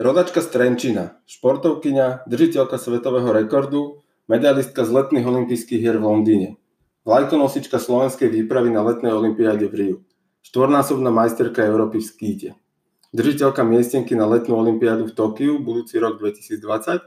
Rodačka z Trenčina, športovkyňa, držiteľka svetového rekordu, medailistka z letných olympijských hier v Londýne. Vlajkonosička slovenskej výpravy na letnej olympiáde v Riu. Štvornásobná majsterka Európy v skíte. Držiteľka miestenky na letnú olympiádu v Tokiu budúci rok 2020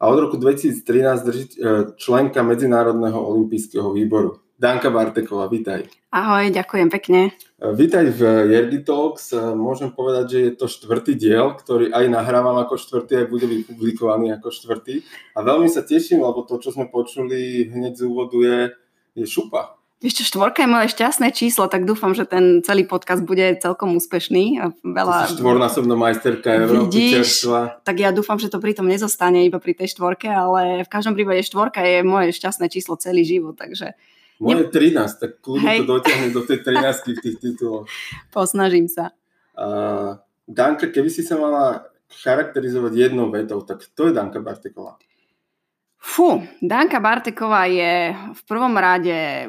a od roku 2013 držiť, e, členka Medzinárodného olympijského výboru. Danka Barteková, vítaj. Ahoj, ďakujem pekne. Vítaj v Jerdy Talks. Môžem povedať, že je to štvrtý diel, ktorý aj nahrávam ako štvrtý, aj bude vypublikovaný ako štvrtý. A veľmi sa teším, lebo to, čo sme počuli hneď z úvodu je, je šupa. Vieš čo, štvorka je moje šťastné číslo, tak dúfam, že ten celý podcast bude celkom úspešný. Veľa... Štvornásobná majsterka Európy čerstva. Tak ja dúfam, že to pri tom nezostane iba pri tej štvorke, ale v každom prípade štvorka je moje šťastné číslo celý život, takže moje 13, tak kľudne to dotiahne do tej 13 v tých tituloch. Posnažím sa. Uh, Danka, keby si sa mala charakterizovať jednou vetou, tak to je Danka Barteková. Fú, Danka Barteková je v prvom rade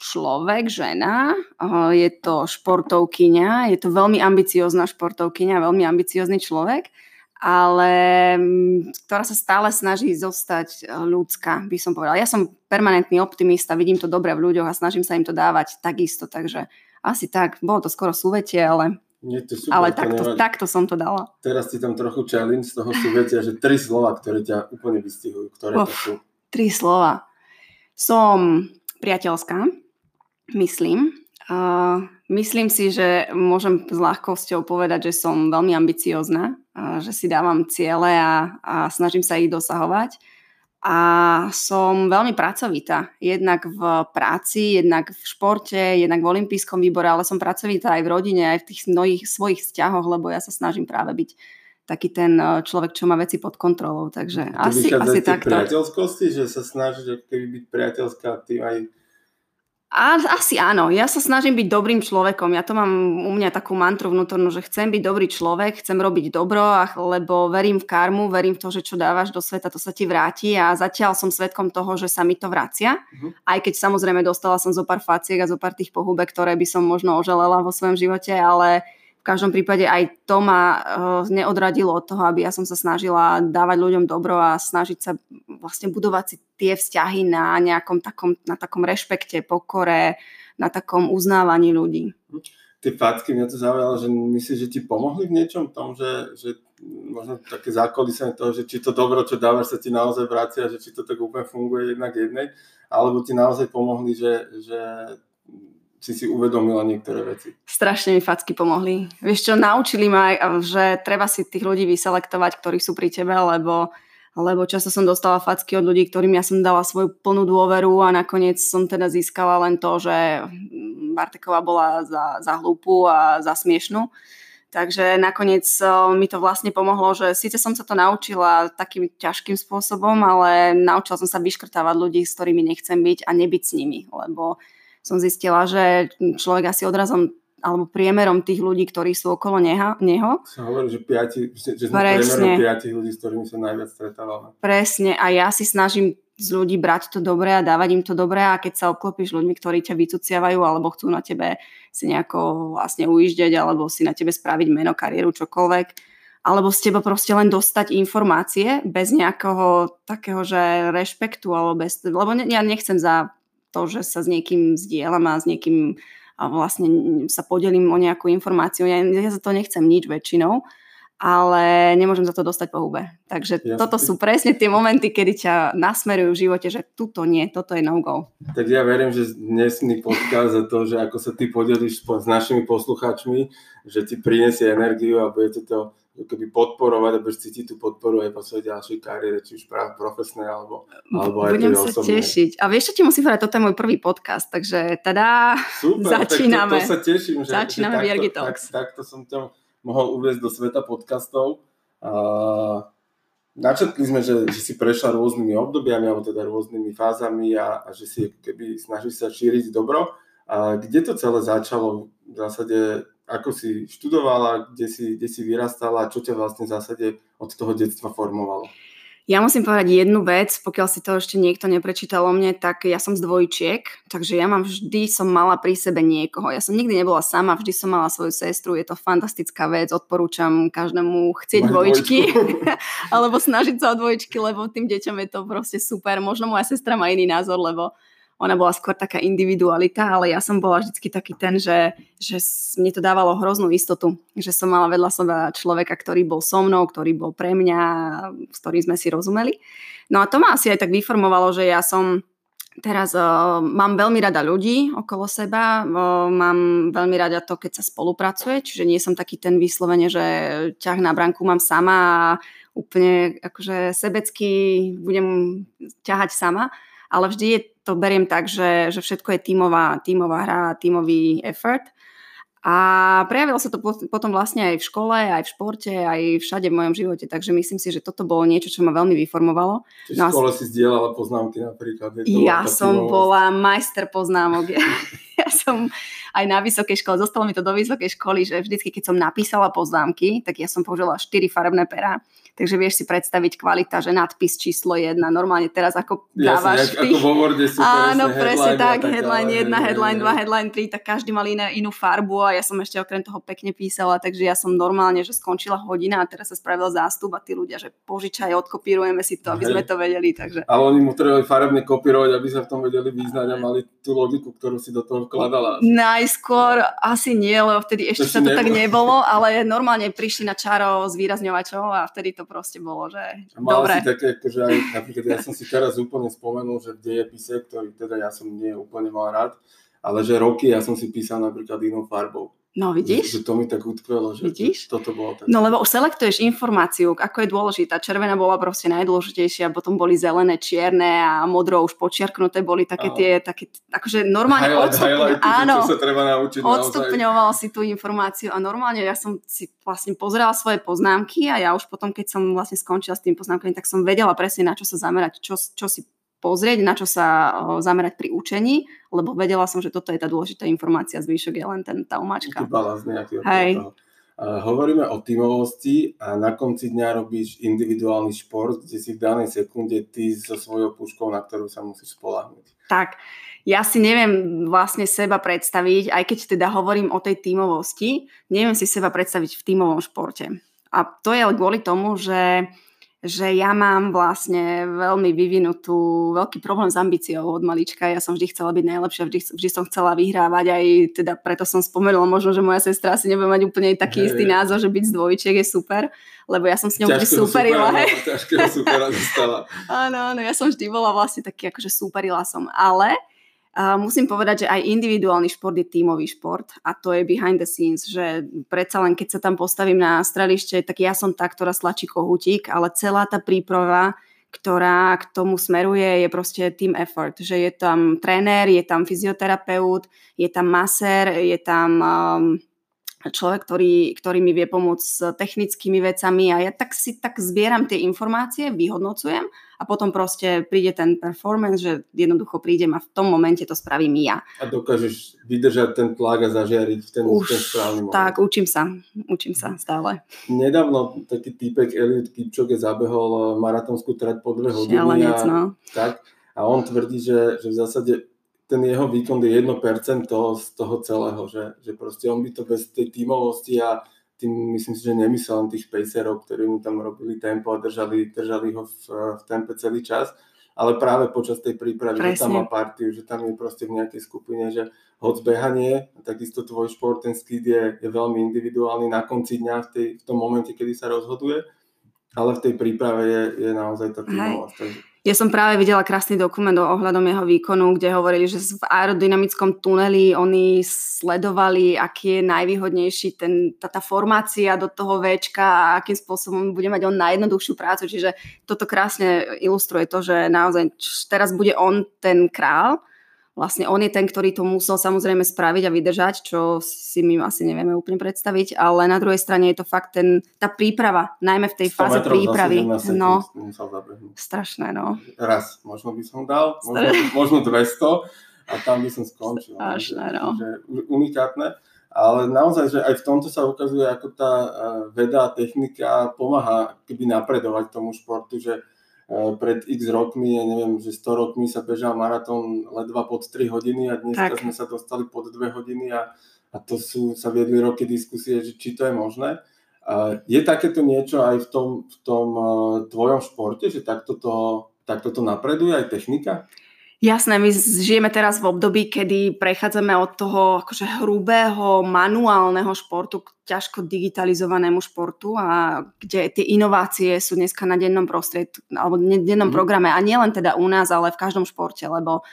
človek, žena, je to športovkyňa, je to veľmi ambiciozná športovkyňa, veľmi ambiciózny človek ale mm, ktorá sa stále snaží zostať e, ľudská, by som povedala. Ja som permanentný optimista, vidím to dobre v ľuďoch a snažím sa im to dávať takisto, takže asi tak, bolo to skoro súvetie, ale, Nie, to super, ale takto, takto som to dala. Teraz ti tam trochu challenge z toho súvetia, že tri slova, ktoré ťa úplne vystihujú, ktoré Uf, to sú? Tri slova. Som priateľská, myslím, Uh, myslím si, že môžem s ľahkosťou povedať, že som veľmi ambiciozná, uh, že si dávam ciele a, a snažím sa ich dosahovať. A som veľmi pracovitá, jednak v práci, jednak v športe, jednak v olympijskom výbore, ale som pracovitá aj v rodine, aj v tých mnohých svojich vzťahoch, lebo ja sa snažím práve byť taký ten človek, čo má veci pod kontrolou. Takže to asi, asi takto. priateľskosti, že sa snažíš byť priateľská, ty aj a, asi áno, ja sa snažím byť dobrým človekom. Ja to mám u mňa takú mantru vnútornú, že chcem byť dobrý človek, chcem robiť dobro, lebo verím v karmu, verím v to, že čo dávaš do sveta, to sa ti vráti a zatiaľ som svetkom toho, že sa mi to vracia. Uh-huh. Aj keď samozrejme dostala som zo pár faciek a zo pár tých pohúbek, ktoré by som možno oželela vo svojom živote, ale každom prípade aj to ma uh, neodradilo od toho, aby ja som sa snažila dávať ľuďom dobro a snažiť sa vlastne budovať si tie vzťahy na nejakom takom, na takom rešpekte, pokore, na takom uznávaní ľudí. Tie facky, mňa to zaujalo, že myslíš, že ti pomohli v niečom tom, že, že možno také zákulisenie toho, že či to dobro, čo dávaš, sa ti naozaj vracia, že či to tak úplne funguje jednak jednej, alebo ti naozaj pomohli, že, že si si uvedomila niektoré veci? Strašne mi facky pomohli. Vieš čo, naučili ma, že treba si tých ľudí vyselektovať, ktorí sú pri tebe, lebo, lebo často som dostala facky od ľudí, ktorým ja som dala svoju plnú dôveru a nakoniec som teda získala len to, že Barteková bola za, za hlúpu a za smiešnú. Takže nakoniec mi to vlastne pomohlo, že síce som sa to naučila takým ťažkým spôsobom, ale naučila som sa vyškrtávať ľudí, s ktorými nechcem byť a nebyť s nimi, lebo som zistila, že človek asi odrazom alebo priemerom tých ľudí, ktorí sú okolo neha, neho. Sa hovorí, že, piati, že, že sme Presne. priemerom piatich ľudí, s ktorými sa najviac stretávame. Presne. A ja si snažím z ľudí brať to dobré a dávať im to dobré a keď sa obklopíš ľuďmi, ktorí ťa vycuciavajú alebo chcú na tebe si nejako vlastne ujíždeť alebo si na tebe spraviť meno, kariéru, čokoľvek, alebo z teba proste len dostať informácie bez nejakého takého, že rešpektu alebo bez, lebo ne, ja nechcem za to, že sa s niekým zdieľam a s niekým a vlastne sa podelím o nejakú informáciu. Ja, ja za to nechcem nič väčšinou, ale nemôžem za to dostať po hube. Takže ja toto sú presne tie momenty, kedy ťa nasmerujú v živote, že tuto nie, toto je no-go. Tak ja verím, že dnesný podcast za to, že ako sa ty podelíš s našimi poslucháčmi, že ti prinesie energiu a budete to keby podporovať a budeš cítiť tú podporu aj po svojej ďalšej kariére, či už práve profesné, alebo, alebo aj Budem sa osobné. tešiť. A vieš, čo ti musím povedať, toto je môj prvý podcast, takže teda Super, začíname. Tak to, to sa teším, že, začíname že takto, tak, takto som ťa mohol uviezť do sveta podcastov. A načrtli sme, že, že si prešla rôznymi obdobiami, alebo teda rôznymi fázami a, a že si keby snažíš sa šíriť dobro. A kde to celé začalo? V zásade ako si študovala, kde si, kde si vyrastala, čo ťa vlastne v zásade od toho detstva formovalo? Ja musím povedať jednu vec, pokiaľ si to ešte niekto neprečítal o mne, tak ja som z dvojčiek, takže ja mám vždy som mala pri sebe niekoho. Ja som nikdy nebola sama, vždy som mala svoju sestru, je to fantastická vec, odporúčam každému chcieť Maj dvojčky, alebo snažiť sa o dvojčky, lebo tým deťom je to proste super. Možno moja sestra má iný názor, lebo ona bola skôr taká individualita, ale ja som bola vždycky taký ten, že, že mne to dávalo hroznú istotu, že som mala vedľa seba človeka, ktorý bol so mnou, ktorý bol pre mňa, s ktorým sme si rozumeli. No a to ma asi aj tak vyformovalo, že ja som teraz uh, mám veľmi rada ľudí okolo seba, uh, mám veľmi rada to, keď sa spolupracuje, čiže nie som taký ten vyslovene, že ťah na branku mám sama a úplne akože sebecky budem ťahať sama, ale vždy je to beriem tak, že, že všetko je tímová, tímová hra, tímový effort. A prejavilo sa to potom vlastne aj v škole, aj v športe, aj všade v mojom živote. Takže myslím si, že toto bolo niečo, čo ma veľmi vyformovalo. Čiže no v škole si zdieľala poznámky napríklad? Ja som bola majster poznámok. ja som aj na vysokej škole, zostalo mi to do vysokej školy, že vždycky, keď som napísala poznámky, tak ja som použila 4 farebné perá Takže vieš si predstaviť kvalita, že nadpis číslo jedna. Normálne teraz ako dávaš Jasne, ty... ako vo Worde sú Áno, presne tak, headline 1, headline 2, headline 3, tak každý mal iné, inú farbu a ja som ešte okrem toho pekne písala, takže ja som normálne, že skončila hodina a teraz sa spravil zástup a tí ľudia, že požičaj, odkopírujeme si to, aby Hej. sme to vedeli. Takže... Ale oni mu trebali farebne kopírovať, aby sa v tom vedeli vyznať a mali tú logiku, ktorú si do toho vkladala. Najskôr asi nie, lebo vtedy ešte to sa to nebolo. tak nebolo, ale normálne prišli na čaro s výrazňovačov a vtedy to proste bolo, že Mal dobre. si také, akože aj, napríklad ja som si teraz úplne spomenul, že v dejepise, ktorý teda ja som nie úplne mal rád, ale že roky ja som si písal napríklad inou farbou. No vidíš? Že, to mi tak utkvelo, že, vidíš? toto bolo tak. No lebo selektuješ informáciu, ako je dôležitá. Červená bola proste najdôležitejšia, potom boli zelené, čierne a modro už počiarknuté boli také tie, také, akože normálne highlight, odstupňo, áno, čo sa treba naučiť odstupňoval naozaj. si tú informáciu a normálne ja som si vlastne pozerala svoje poznámky a ja už potom, keď som vlastne skončila s tým poznámkami, tak som vedela presne na čo sa zamerať, čo, čo si pozrieť, na čo sa zamerať pri učení, lebo vedela som, že toto je tá dôležitá informácia, zvyšok je len ten, tá umačka. Hej. Uh, hovoríme o tímovosti a na konci dňa robíš individuálny šport, kde si v danej sekunde ty so svojou puškou, na ktorú sa musíš spolahnuť. Tak, ja si neviem vlastne seba predstaviť, aj keď teda hovorím o tej tímovosti, neviem si seba predstaviť v tímovom športe. A to je kvôli tomu, že že ja mám vlastne veľmi vyvinutú, veľký problém s ambíciou od malička. Ja som vždy chcela byť najlepšia, vždy, vždy som chcela vyhrávať, aj teda preto som spomenula možno, že moja sestra asi nebude mať úplne taký hey. istý názor, že byť z dvojčiek je super, lebo ja som s ňou vždy superila. Ťažkého supera Áno, áno, ja som vždy bola vlastne taký, akože superila som, ale musím povedať, že aj individuálny šport je tímový šport a to je behind the scenes, že predsa len keď sa tam postavím na strelište, tak ja som tá, ktorá stlačí kohútik, ale celá tá príprava, ktorá k tomu smeruje, je proste team effort, že je tam tréner, je tam fyzioterapeut, je tam masér, je tam um, človek, ktorý, ktorý mi vie pomôcť s technickými vecami a ja tak si tak zbieram tie informácie, vyhodnocujem a potom proste príde ten performance, že jednoducho prídem a v tom momente to spravím ja. A dokážeš vydržať ten tlak a zažiariť v ten, Už, ten správny moment. Tak, učím sa. Učím sa stále. Nedávno taký týpek Eliud Kipčoge zabehol maratónskú trať po dve hodiny. Šialenec, no. tak, a on tvrdí, že, že v zásade ten jeho výkon je 1% toho, z toho celého, že, že proste on by to bez tej tímovosti a tým myslím si, že nemyslel len tých pacerov, ktorí mu tam robili tempo a držali, držali ho v, v tempe celý čas, ale práve počas tej prípravy, Presne. že tam má partiu, že tam je proste v nejakej skupine, že hoď behanie, takisto tvoj šport, ten skid je, je veľmi individuálny na konci dňa v, tej, v tom momente, kedy sa rozhoduje, ale v tej príprave je, je naozaj tá tímovosť. Ja som práve videla krásny dokument ohľadom jeho výkonu, kde hovorili, že v aerodynamickom tuneli oni sledovali, aký je najvýhodnejší ten, tá, tá formácia do toho Včka a akým spôsobom bude mať on najjednoduchšiu prácu. Čiže toto krásne ilustruje to, že naozaj teraz bude on ten král vlastne on je ten, ktorý to musel samozrejme spraviť a vydržať, čo si my asi nevieme úplne predstaviť, ale na druhej strane je to fakt ten, tá príprava, najmä v tej fáze prípravy. No, strašné, no. Raz, možno by som dal, možno, možno 200 a tam by som skončil. Strašné, no. Že, unikátne. Ale naozaj, že aj v tomto sa ukazuje, ako tá veda a technika pomáha keby napredovať tomu športu, že pred x rokmi, ja neviem, že 100 rokmi sa bežal maratón ledva pod 3 hodiny a tak. sme sa dostali pod 2 hodiny a, a to sú, sa viedli roky diskusie, že či to je možné. Je takéto niečo aj v tom, v tom tvojom športe, že takto to, takto to napreduje aj technika? Jasné, my žijeme teraz v období, kedy prechádzame od toho akože hrubého manuálneho športu k ťažko digitalizovanému športu a kde tie inovácie sú dneska na dennom prostried, alebo dennom mm. programe a nielen teda u nás, ale v každom športe, lebo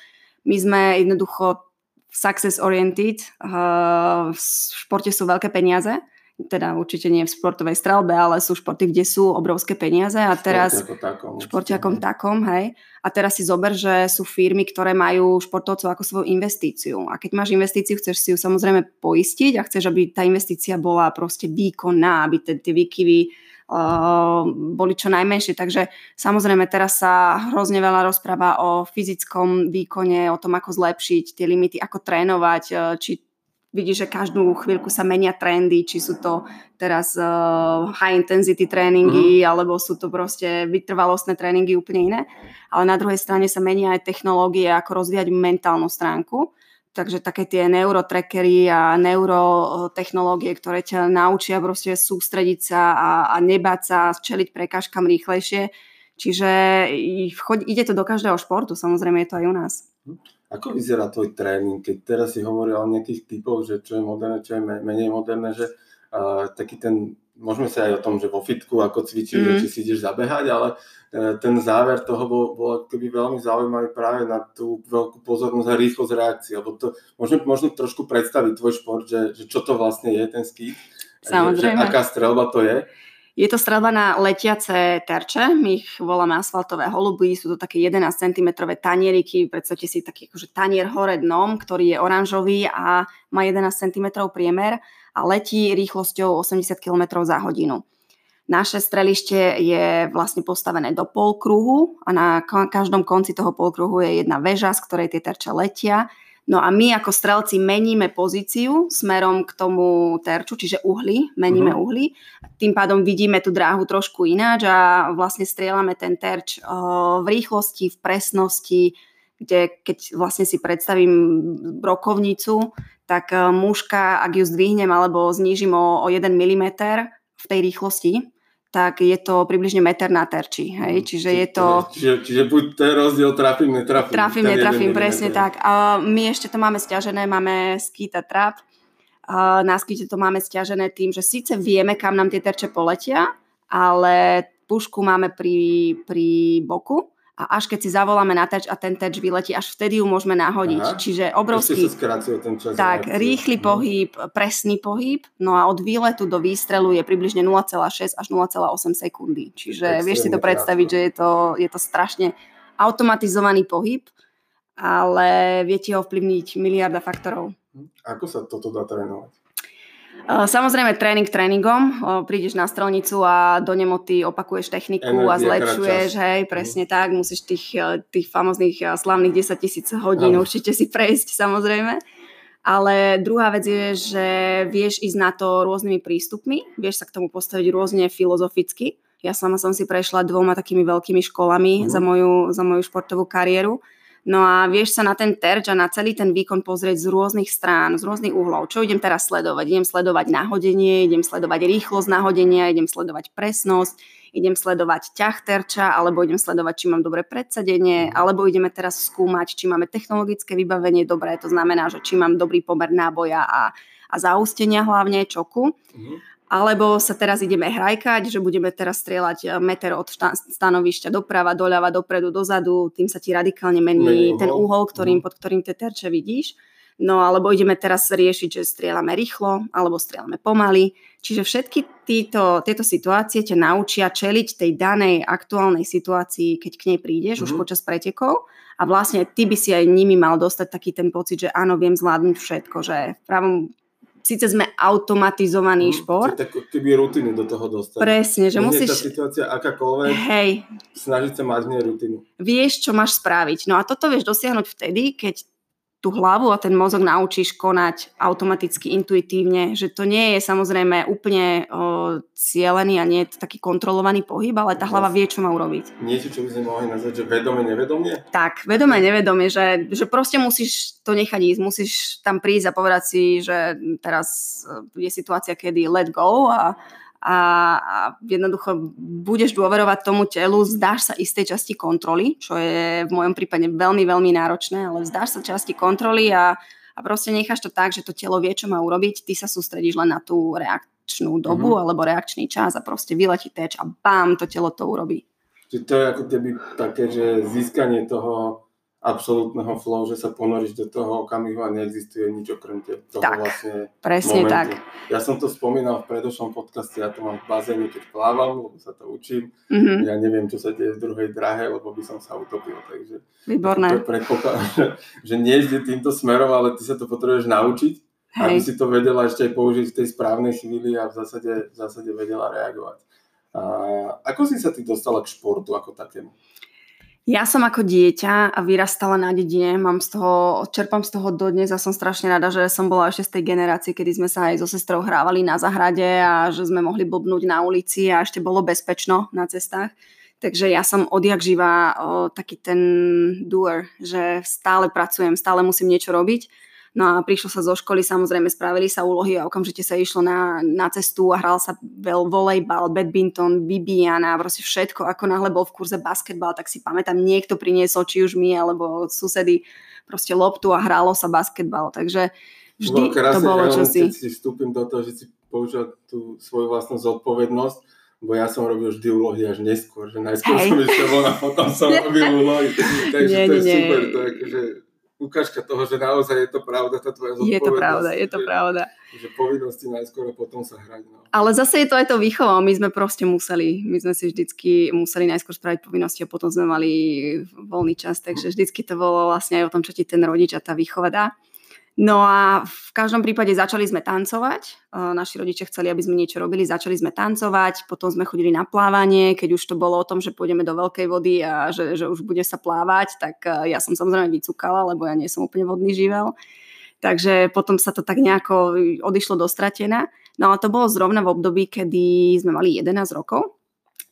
my sme jednoducho success oriented, v športe sú veľké peniaze teda určite nie v športovej strelbe, ale sú športy, kde sú obrovské peniaze a teraz... Športe ako takom. Športe ako takom, hej. A teraz si zober, že sú firmy, ktoré majú športovcov ako svoju investíciu. A keď máš investíciu, chceš si ju samozrejme poistiť a chceš, aby tá investícia bola proste výkonná, aby tie výkyvy uh, boli čo najmenšie. Takže samozrejme teraz sa hrozne veľa rozpráva o fyzickom výkone, o tom, ako zlepšiť tie limity, ako trénovať, uh, či vidíš, že každú chvíľku sa menia trendy, či sú to teraz uh, high intensity tréningy, mm. alebo sú to proste vytrvalostné tréningy úplne iné. Ale na druhej strane sa menia aj technológie, ako rozvíjať mentálnu stránku. Takže také tie neurotrackery a neurotechnológie, ktoré ťa naučia proste sústrediť sa a, a nebáť sa, čeliť prekážkam rýchlejšie. Čiže ide to do každého športu, samozrejme je to aj u nás. Ako vyzerá tvoj tréning, keď teraz si hovoril o nejakých typoch, že čo je moderné, čo je menej moderné, že uh, taký ten, môžeme sa aj o tom, že vo fitku ako cvičíš, mm. či si ideš zabehať, ale uh, ten záver toho bol, bol keby veľmi zaujímavý práve na tú veľkú pozornosť a rýchlosť reakcie, lebo to môžeme možno trošku predstaviť tvoj šport, že, že čo to vlastne je ten Samozrejme. Že, že aká strelba to je. Je to strelba na letiace terče, my ich voláme asfaltové holuby, sú to také 11 cm tanieriky, predstavte si taký akože tanier hore dnom, ktorý je oranžový a má 11 cm priemer a letí rýchlosťou 80 km za hodinu. Naše strelište je vlastne postavené do polkruhu a na každom konci toho polkruhu je jedna väža, z ktorej tie terče letia No a my ako strelci meníme pozíciu smerom k tomu terču, čiže uhly, meníme uh-huh. uhly. Tým pádom vidíme tú dráhu trošku ináč a vlastne strieľame ten terč v rýchlosti, v presnosti, kde keď vlastne si predstavím brokovnicu, tak muška, ak ju zdvihnem alebo znížim o, o 1 mm v tej rýchlosti, tak je to približne meter na terči. Hej? Mm, čiže je to... Čiže, čiže buď ten rozdiel trafím, netrafím. Trafím, netrafím, presne tak. A my ešte to máme stiažené, máme skýta trap. A na skýte to máme stiažené tým, že síce vieme, kam nám tie terče poletia, ale pušku máme pri, pri boku a až keď si zavoláme na terč a ten terč vyletí, až vtedy ju môžeme nahodiť. Aha. Čiže obrovský... Ten čas tak, reakcie. rýchly no. pohyb, presný pohyb, no a od výletu do výstrelu je približne 0,6 až 0,8 sekundy. Čiže Extrémne vieš si to predstaviť, krátko. že je to, je to strašne automatizovaný pohyb, ale viete ho ovplyvniť miliarda faktorov. Ako sa toto dá trénovať? Samozrejme tréning tréningom, prídeš na strelnicu a do nemoty opakuješ techniku Energia, a zlepšuješ, hej, presne mm. tak, musíš tých, e, tých famozných e, slavných 10 tisíc hodín no. určite si prejsť, samozrejme. Ale druhá vec je, že vieš ísť na to rôznymi prístupmi, vieš sa k tomu postaviť rôzne filozoficky. Ja sama som si prešla dvoma takými veľkými školami mm. za, moju, za moju športovú kariéru No a vieš sa na ten terč a na celý ten výkon pozrieť z rôznych strán, z rôznych uhlov. Čo idem teraz sledovať? Idem sledovať nahodenie, idem sledovať rýchlosť nahodenia, idem sledovať presnosť, idem sledovať ťah terča, alebo idem sledovať, či mám dobré predsadenie, alebo ideme teraz skúmať, či máme technologické vybavenie dobré, to znamená, že či mám dobrý pomer náboja a, a zaústenia hlavne čoku. Mm-hmm alebo sa teraz ideme hrajkať, že budeme teraz strieľať eh, meter od stanovišťa doprava, doľava, dopredu, dozadu, tým sa ti radikálne mení ten úhol, ktorým, mhm. pod ktorým tie terče vidíš. No alebo ideme teraz riešiť, že strieľame rýchlo alebo strieľame pomaly. Čiže všetky títo, tieto situácie ťa naučia čeliť tej danej aktuálnej situácii, keď k nej prídeš mm-hmm. už mhm. počas pretekov. A vlastne ty by si aj nimi mal dostať taký ten pocit, že áno, viem zvládnuť všetko, že v pravom síce sme automatizovaný mm, šport. Tak keby rutiny do toho dostať. Presne, že musíš... tá situácia akákoľvek, hej, snažiť sa mať nie rutinu. Vieš, čo máš spraviť. No a toto vieš dosiahnuť vtedy, keď tú hlavu a ten mozog naučíš konať automaticky, intuitívne, že to nie je samozrejme úplne o, cielený a nie je to taký kontrolovaný pohyb, ale tá hlava vie, čo má urobiť. Niečo, čo by sme mohli nazvať, že vedome, nevedomie? Tak, vedome, nevedomie, že, že proste musíš to nechať ísť, musíš tam prísť a povedať si, že teraz e, je situácia, kedy let go a a, a jednoducho budeš dôverovať tomu telu, zdáš sa istej časti kontroly, čo je v mojom prípade veľmi, veľmi náročné, ale vzdáš sa časti kontroly a, a proste necháš to tak, že to telo vie, čo má urobiť, ty sa sústredíš len na tú reakčnú dobu mm-hmm. alebo reakčný čas a proste vyletí teč a bám, to telo to urobí. Čiže to je ako keby také, že získanie toho absolútneho flow, že sa ponoríš do toho okamihu a neexistuje nič okrem toho tak, vlastne presne momentu. tak. Ja som to spomínal v predošlom podcaste, ja to mám v bazéne, keď plávam, lebo sa to učím. Mm-hmm. Ja neviem, čo sa deje v druhej drahe, lebo by som sa utopil. Takže Výborné. predpokladám, že, že nie vždy týmto smerom, ale ty sa to potrebuješ naučiť, Hej. aby si to vedela ešte aj použiť v tej správnej chvíli a v zásade, v zásade vedela reagovať. A ako si sa ty dostala k športu ako takému? Ja som ako dieťa a vyrastala na dedine, mám z toho, čerpám z toho dodnes a som strašne rada, že som bola ešte z tej generácie, kedy sme sa aj so sestrou hrávali na zahrade a že sme mohli blbnúť na ulici a ešte bolo bezpečno na cestách. Takže ja som odjak živa o, taký ten doer, že stále pracujem, stále musím niečo robiť No a prišlo sa zo školy, samozrejme spravili sa úlohy a okamžite sa išlo na, na cestu a hral sa veľ, volejbal, badminton, Bibiana, proste všetko. Ako náhle bol v kurze basketbal, tak si pamätám, niekto priniesol, či už my alebo susedy, proste loptu a hralo sa basketbal. Takže vždy to bolo čosi. Keď si vstúpim do toho, že si použil tú svoju vlastnú zodpovednosť, bo ja som robil vždy úlohy až neskôr, že najskôr Hej. som išiel von a potom som robil úlohy. Takže nie, to je nie. super, to je akože ukážka toho, že naozaj je to pravda, tá tvoja zodpovednosť. Je to pravda, je to pravda. Že povinnosti najskôr a potom sa hrať. No. Ale zase je to aj to výchova, my sme proste museli, my sme si vždycky museli najskôr spraviť povinnosti a potom sme mali voľný čas, takže vždycky to bolo vlastne aj o tom, čo ti ten rodič a tá výchova dá. No a v každom prípade začali sme tancovať. Naši rodičia chceli, aby sme niečo robili, začali sme tancovať, potom sme chodili na plávanie, keď už to bolo o tom, že pôjdeme do veľkej vody a že, že už bude sa plávať, tak ja som samozrejme vycúkala, lebo ja nie som úplne vodný živel. Takže potom sa to tak nejako odišlo do stratená. No a to bolo zrovna v období, kedy sme mali 11 rokov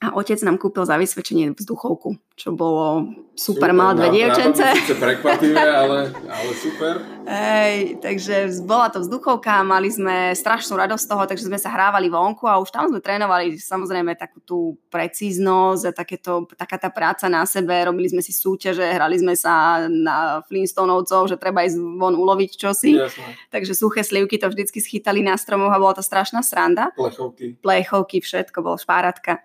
a otec nám kúpil za vysvedčenie vzduchovku, čo bolo super, super mal dve dievčence. prekvapivé, ale, ale super. Hej, takže bola to vzduchovka, mali sme strašnú radosť z toho, takže sme sa hrávali vonku a už tam sme trénovali samozrejme takú tú precíznosť a takéto, taká tá práca na sebe, robili sme si súťaže, hrali sme sa na Flintstonovcov, že treba ísť von uloviť čosi. Jasne. Takže suché slivky to vždycky schytali na stromoch a bola to strašná sranda. Plechovky. Plechovky, všetko, bolo špáratka.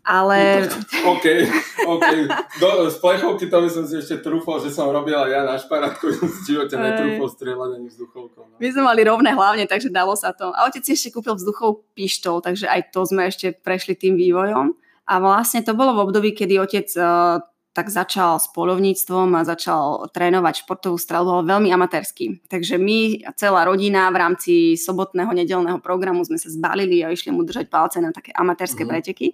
Ale... OK, OK. Do, z plechovky to by som si ešte trúfol, že som robila ja na šparátku, v živote netrúfol strieľať ani vzduchovkou. No. My sme mali rovné hlavne, takže dalo sa to. A otec si ešte kúpil vzduchov pištol, takže aj to sme ešte prešli tým vývojom. A vlastne to bolo v období, kedy otec uh, tak začal s polovníctvom a začal trénovať športovú strelbu, veľmi amatérský. Takže my, celá rodina v rámci sobotného, nedelného programu sme sa zbalili a išli mu držať palce na také amatérske mm-hmm. preteky.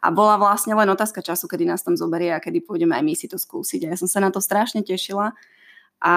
A bola vlastne len otázka času, kedy nás tam zoberie a kedy pôjdeme aj my si to skúsiť. A ja som sa na to strašne tešila. A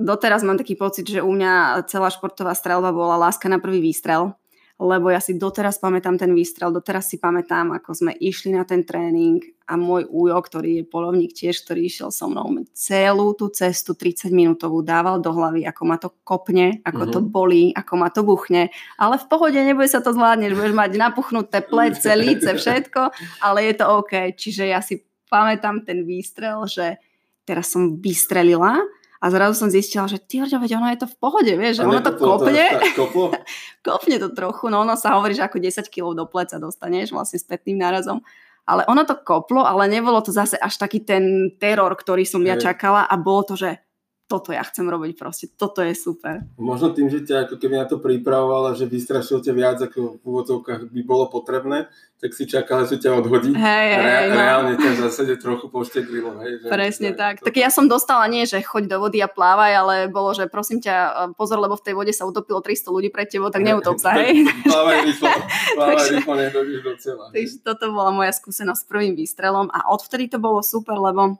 doteraz mám taký pocit, že u mňa celá športová strelba bola láska na prvý výstrel lebo ja si doteraz pamätám ten výstrel, doteraz si pamätám, ako sme išli na ten tréning a môj újo, ktorý je polovník tiež, ktorý išiel so mnou celú tú cestu 30 minútovú dával do hlavy, ako ma to kopne, ako mm-hmm. to mhm. bolí, ako ma to buchne, ale v pohode nebude sa to zvládneš, budeš mať napuchnuté plece, líce, všetko, ale je to OK. Čiže ja si pamätám ten výstrel, že teraz som vystrelila a zrazu som zistila, že ty veď ono je to v pohode, vieš, že ono to kopne. To kopne to trochu, no ono sa hovorí, že ako 10 kg do pleca dostaneš vlastne spätným nárazom. Ale ono to koplo, ale nebolo to zase až taký ten teror, ktorý som ja čakala a bolo to, že toto ja chcem robiť proste, toto je super. Možno tým, že ťa ako keby na to pripravovala, že vystrašil ťa viac, ako v úvodzovkách by bolo potrebné, tak si čakala, že ťa odhodí. Hej, hej, Re- no. Reálne ťa v zásade trochu pošteklilo. Hej, že, Presne že, tak. To... Tak ja som dostala nie, že choď do vody a plávaj, ale bolo, že prosím ťa, e, pozor, lebo v tej vode sa utopilo 300 ľudí pred tebou, tak neutop sa, hej. plávaj rýchlo, plávaj rýchlo, nedojdeš do cieľa. Takže toto bola moja skúsenosť s prvým výstrelom a odvtedy to bolo super, lebo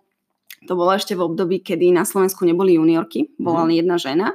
To bolo ešte v období, kedy na Slovensku neboli juniorky, bola len jedna žena.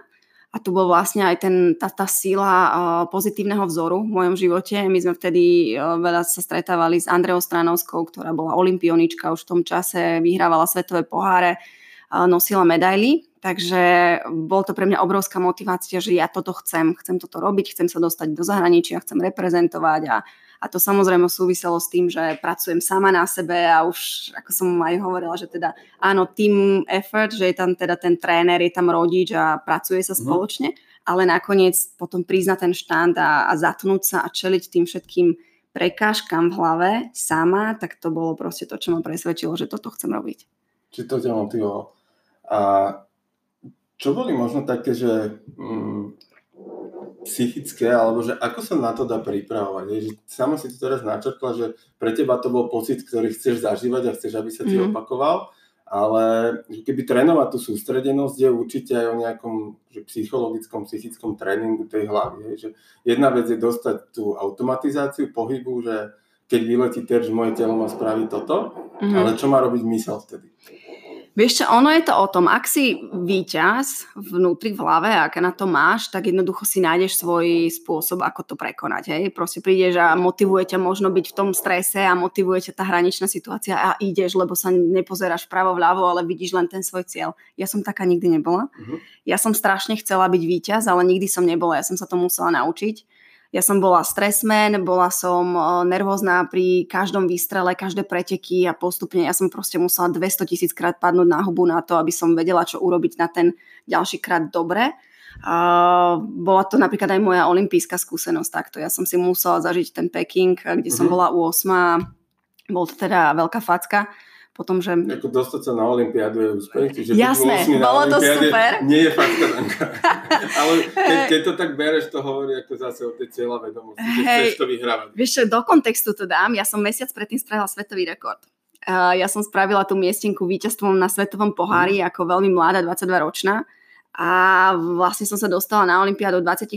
A tu bol vlastne aj ten, tá, tá síla pozitívneho vzoru v mojom živote. My sme vtedy uh, veľa sa stretávali s Andreou Stranovskou, ktorá bola olimpionička už v tom čase, vyhrávala svetové poháre, uh, nosila medaily. Takže bol to pre mňa obrovská motivácia, že ja toto chcem, chcem toto robiť, chcem sa dostať do zahraničia, chcem reprezentovať a, a to samozrejme súviselo s tým, že pracujem sama na sebe a už, ako som aj hovorila, že teda áno, team effort, že je tam teda ten tréner, je tam rodič a pracuje sa mhm. spoločne, ale nakoniec potom na ten štand a, a zatnúť sa a čeliť tým všetkým prekážkam v hlave sama, tak to bolo proste to, čo ma presvedčilo, že toto chcem robiť. Či to ťa motivovalo. A čo boli možno také, že mm, psychické, alebo že ako sa na to dá pripravovať. Je, že sama si to teraz načrtla, že pre teba to bol pocit, ktorý chceš zažívať a chceš, aby sa ti mm. opakoval, ale keby trénovať tú sústredenosť je určite aj o nejakom že psychologickom, psychickom tréningu tej hlavy. Je, že jedna vec je dostať tú automatizáciu pohybu, že keď vyletí terč, moje telo má spraviť toto, mm. ale čo má robiť mysel vtedy? Vieš čo, ono je to o tom, ak si víťaz vnútri v hlave, ak na to máš, tak jednoducho si nájdeš svoj spôsob, ako to prekonať. Hej? Proste prídeš a motivuje ťa možno byť v tom strese a motivuje ťa tá hraničná situácia a ideš, lebo sa nepozeráš pravo vľavo, ale vidíš len ten svoj cieľ. Ja som taká nikdy nebola. Uh-huh. Ja som strašne chcela byť víťaz, ale nikdy som nebola. Ja som sa to musela naučiť ja som bola stresmen, bola som nervózna pri každom výstrele, každé preteky a postupne ja som proste musela 200 tisíc krát padnúť na hubu na to, aby som vedela, čo urobiť na ten ďalší krát dobre. Uh, bola to napríklad aj moja olimpijská skúsenosť takto. Ja som si musela zažiť ten Peking, kde som mhm. bola u 8. Bol to teda veľká facka potom, že... Ako dostať sa na Olympiádu je úspech, čiže Jasné, bolo to super. Nie je fakt Ale keď, keď, to tak bereš, to hovorí ako zase o tej cieľa vedomosti, že hey, chceš to vyhrávať. Vieš do kontextu to dám, ja som mesiac predtým spravila svetový rekord. Uh, ja som spravila tú miestinku víťazstvom na svetovom pohári mm. ako veľmi mladá, 22 ročná a vlastne som sa dostala na Olympiádu 24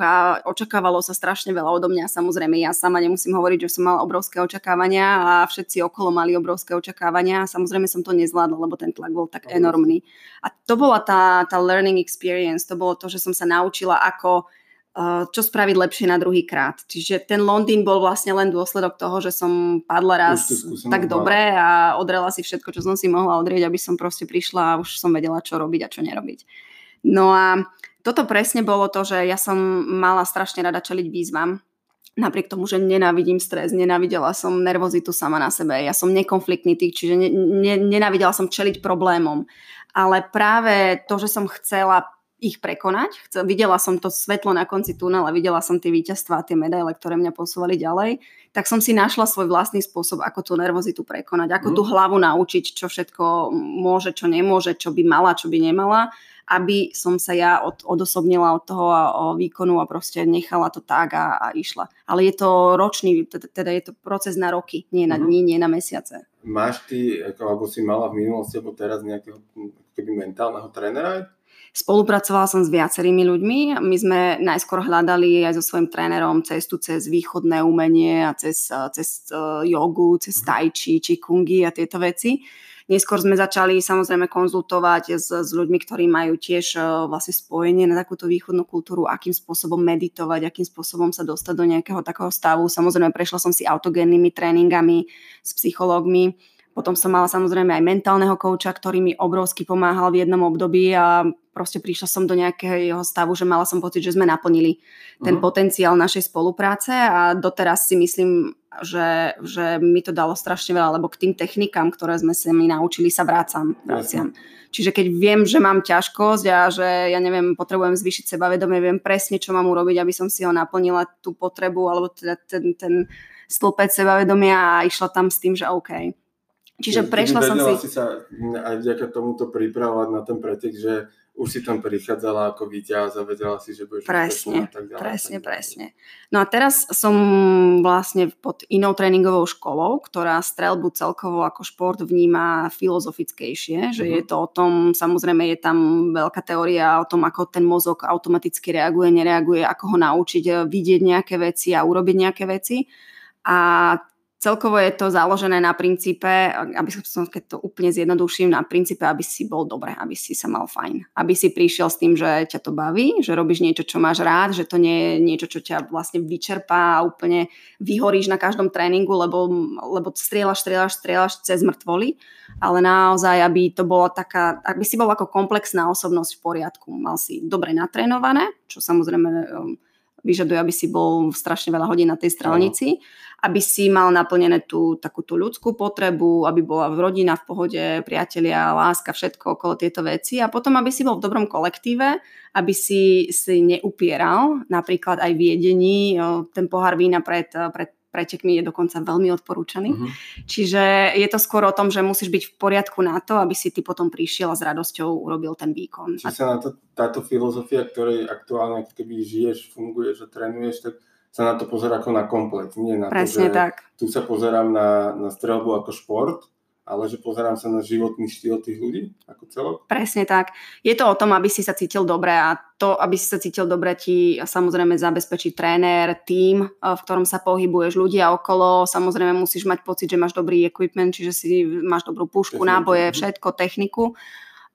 a očakávalo sa strašne veľa odo mňa. Samozrejme, ja sama nemusím hovoriť, že som mala obrovské očakávania a všetci okolo mali obrovské očakávania. Samozrejme som to nezvládla, lebo ten tlak bol tak enormný. A to bola tá, tá learning experience, to bolo to, že som sa naučila, ako uh, čo spraviť lepšie na druhý krát. Čiže ten Londýn bol vlastne len dôsledok toho, že som padla raz tak dobre a odrela si všetko, čo som si mohla odrieť, aby som proste prišla a už som vedela, čo robiť a čo nerobiť. No a toto presne bolo to, že ja som mala strašne rada čeliť výzvam. Napriek tomu, že nenávidím stres, nenávidela som nervozitu sama na sebe. Ja som nekonfliktný typ, čiže ne, ne, nenávidela som čeliť problémom. Ale práve to, že som chcela ich prekonať. Chcel, videla som to svetlo na konci tunela, videla som tie víťazstvá tie medaile, ktoré mňa posúvali ďalej, tak som si našla svoj vlastný spôsob, ako tú nervozitu prekonať, ako mm. tú hlavu naučiť, čo všetko môže, čo nemôže, čo by mala, čo by nemala aby som sa ja od, odosobnila od toho a, o výkonu a proste nechala to tak a, a išla. Ale je to ročný, teda je to proces na roky, nie na mhm. dní, nie na mesiace. Máš ty, ako, alebo si mala v minulosti, alebo teraz nejakého keby mentálneho trénera? Spolupracovala som s viacerými ľuďmi. My sme najskôr hľadali aj so svojím trénerom cestu cez východné umenie a cez, cez uh, jogu, cez mhm. tai chi, kungi a tieto veci. Neskôr sme začali samozrejme konzultovať s, s ľuďmi, ktorí majú tiež uh, vlastne spojenie na takúto východnú kultúru, akým spôsobom meditovať, akým spôsobom sa dostať do nejakého takého stavu. Samozrejme prešla som si autogénnymi tréningami s psychológmi. Potom som mala samozrejme aj mentálneho kouča, ktorý mi obrovsky pomáhal v jednom období a proste prišla som do nejakého stavu, že mala som pocit, že sme naplnili ten uh-huh. potenciál našej spolupráce a doteraz si myslím, že, že mi to dalo strašne veľa, lebo k tým technikám, ktoré sme sa mi naučili, sa vrácam. vráciam. Čiže keď viem, že mám ťažkosť a že ja neviem, potrebujem zvýšiť sebavedomie, viem presne, čo mám urobiť, aby som si ho naplnila tú potrebu alebo teda ten, ten stĺpec sebavedomia a išla tam s tým, že OK. Čiže prešla som si... si sa aj vďaka tomuto pripravovať na ten pretek, že už si tam prichádzala ako víťaz a vedela si, že budeš presne, a tak ďalej. Presne, presne. No a teraz som vlastne pod inou tréningovou školou, ktorá strelbu celkovo ako šport vníma filozofickejšie, že uh-huh. je to o tom, samozrejme je tam veľká teória o tom, ako ten mozog automaticky reaguje, nereaguje, ako ho naučiť vidieť nejaké veci a urobiť nejaké veci. A celkovo je to založené na princípe, aby som, keď to úplne zjednoduším, na princípe, aby si bol dobre, aby si sa mal fajn. Aby si prišiel s tým, že ťa to baví, že robíš niečo, čo máš rád, že to nie je niečo, čo ťa vlastne vyčerpá a úplne vyhoríš na každom tréningu, lebo, lebo strieľaš, strieľaš, strieľaš cez mŕtvoly. Ale naozaj, aby to bolo taká, aby si bol ako komplexná osobnosť v poriadku. Mal si dobre natrénované, čo samozrejme um, vyžaduje, aby si bol strašne veľa hodín na tej strelnici, aby si mal naplnené tú takú tú ľudskú potrebu, aby bola rodina v pohode, priatelia, láska, všetko okolo tieto veci. A potom, aby si bol v dobrom kolektíve, aby si si neupieral napríklad aj v jedení ten pohár vína pred, pred pretekmi je dokonca veľmi odporúčaný. Uh-huh. Čiže je to skôr o tom, že musíš byť v poriadku na to, aby si ty potom prišiel a s radosťou urobil ten výkon. Čiže sa na to, táto filozofia, ktorej aktuálne keby žiješ, funguješ a trénuješ, tak sa na to pozera ako na komplet. Nie na Presne to, že tak. tu sa pozerám na, na strelbu ako šport, ale že pozerám sa na životný štýl tých ľudí ako celok. Presne tak. Je to o tom, aby si sa cítil dobre a to, aby si sa cítil dobre, ti samozrejme zabezpečí tréner, tím, eh, v ktorom sa pohybuješ, ľudia okolo. Samozrejme musíš mať pocit, že máš dobrý equipment, čiže si máš dobrú pušku, Techniku. náboje, všetko, techniku.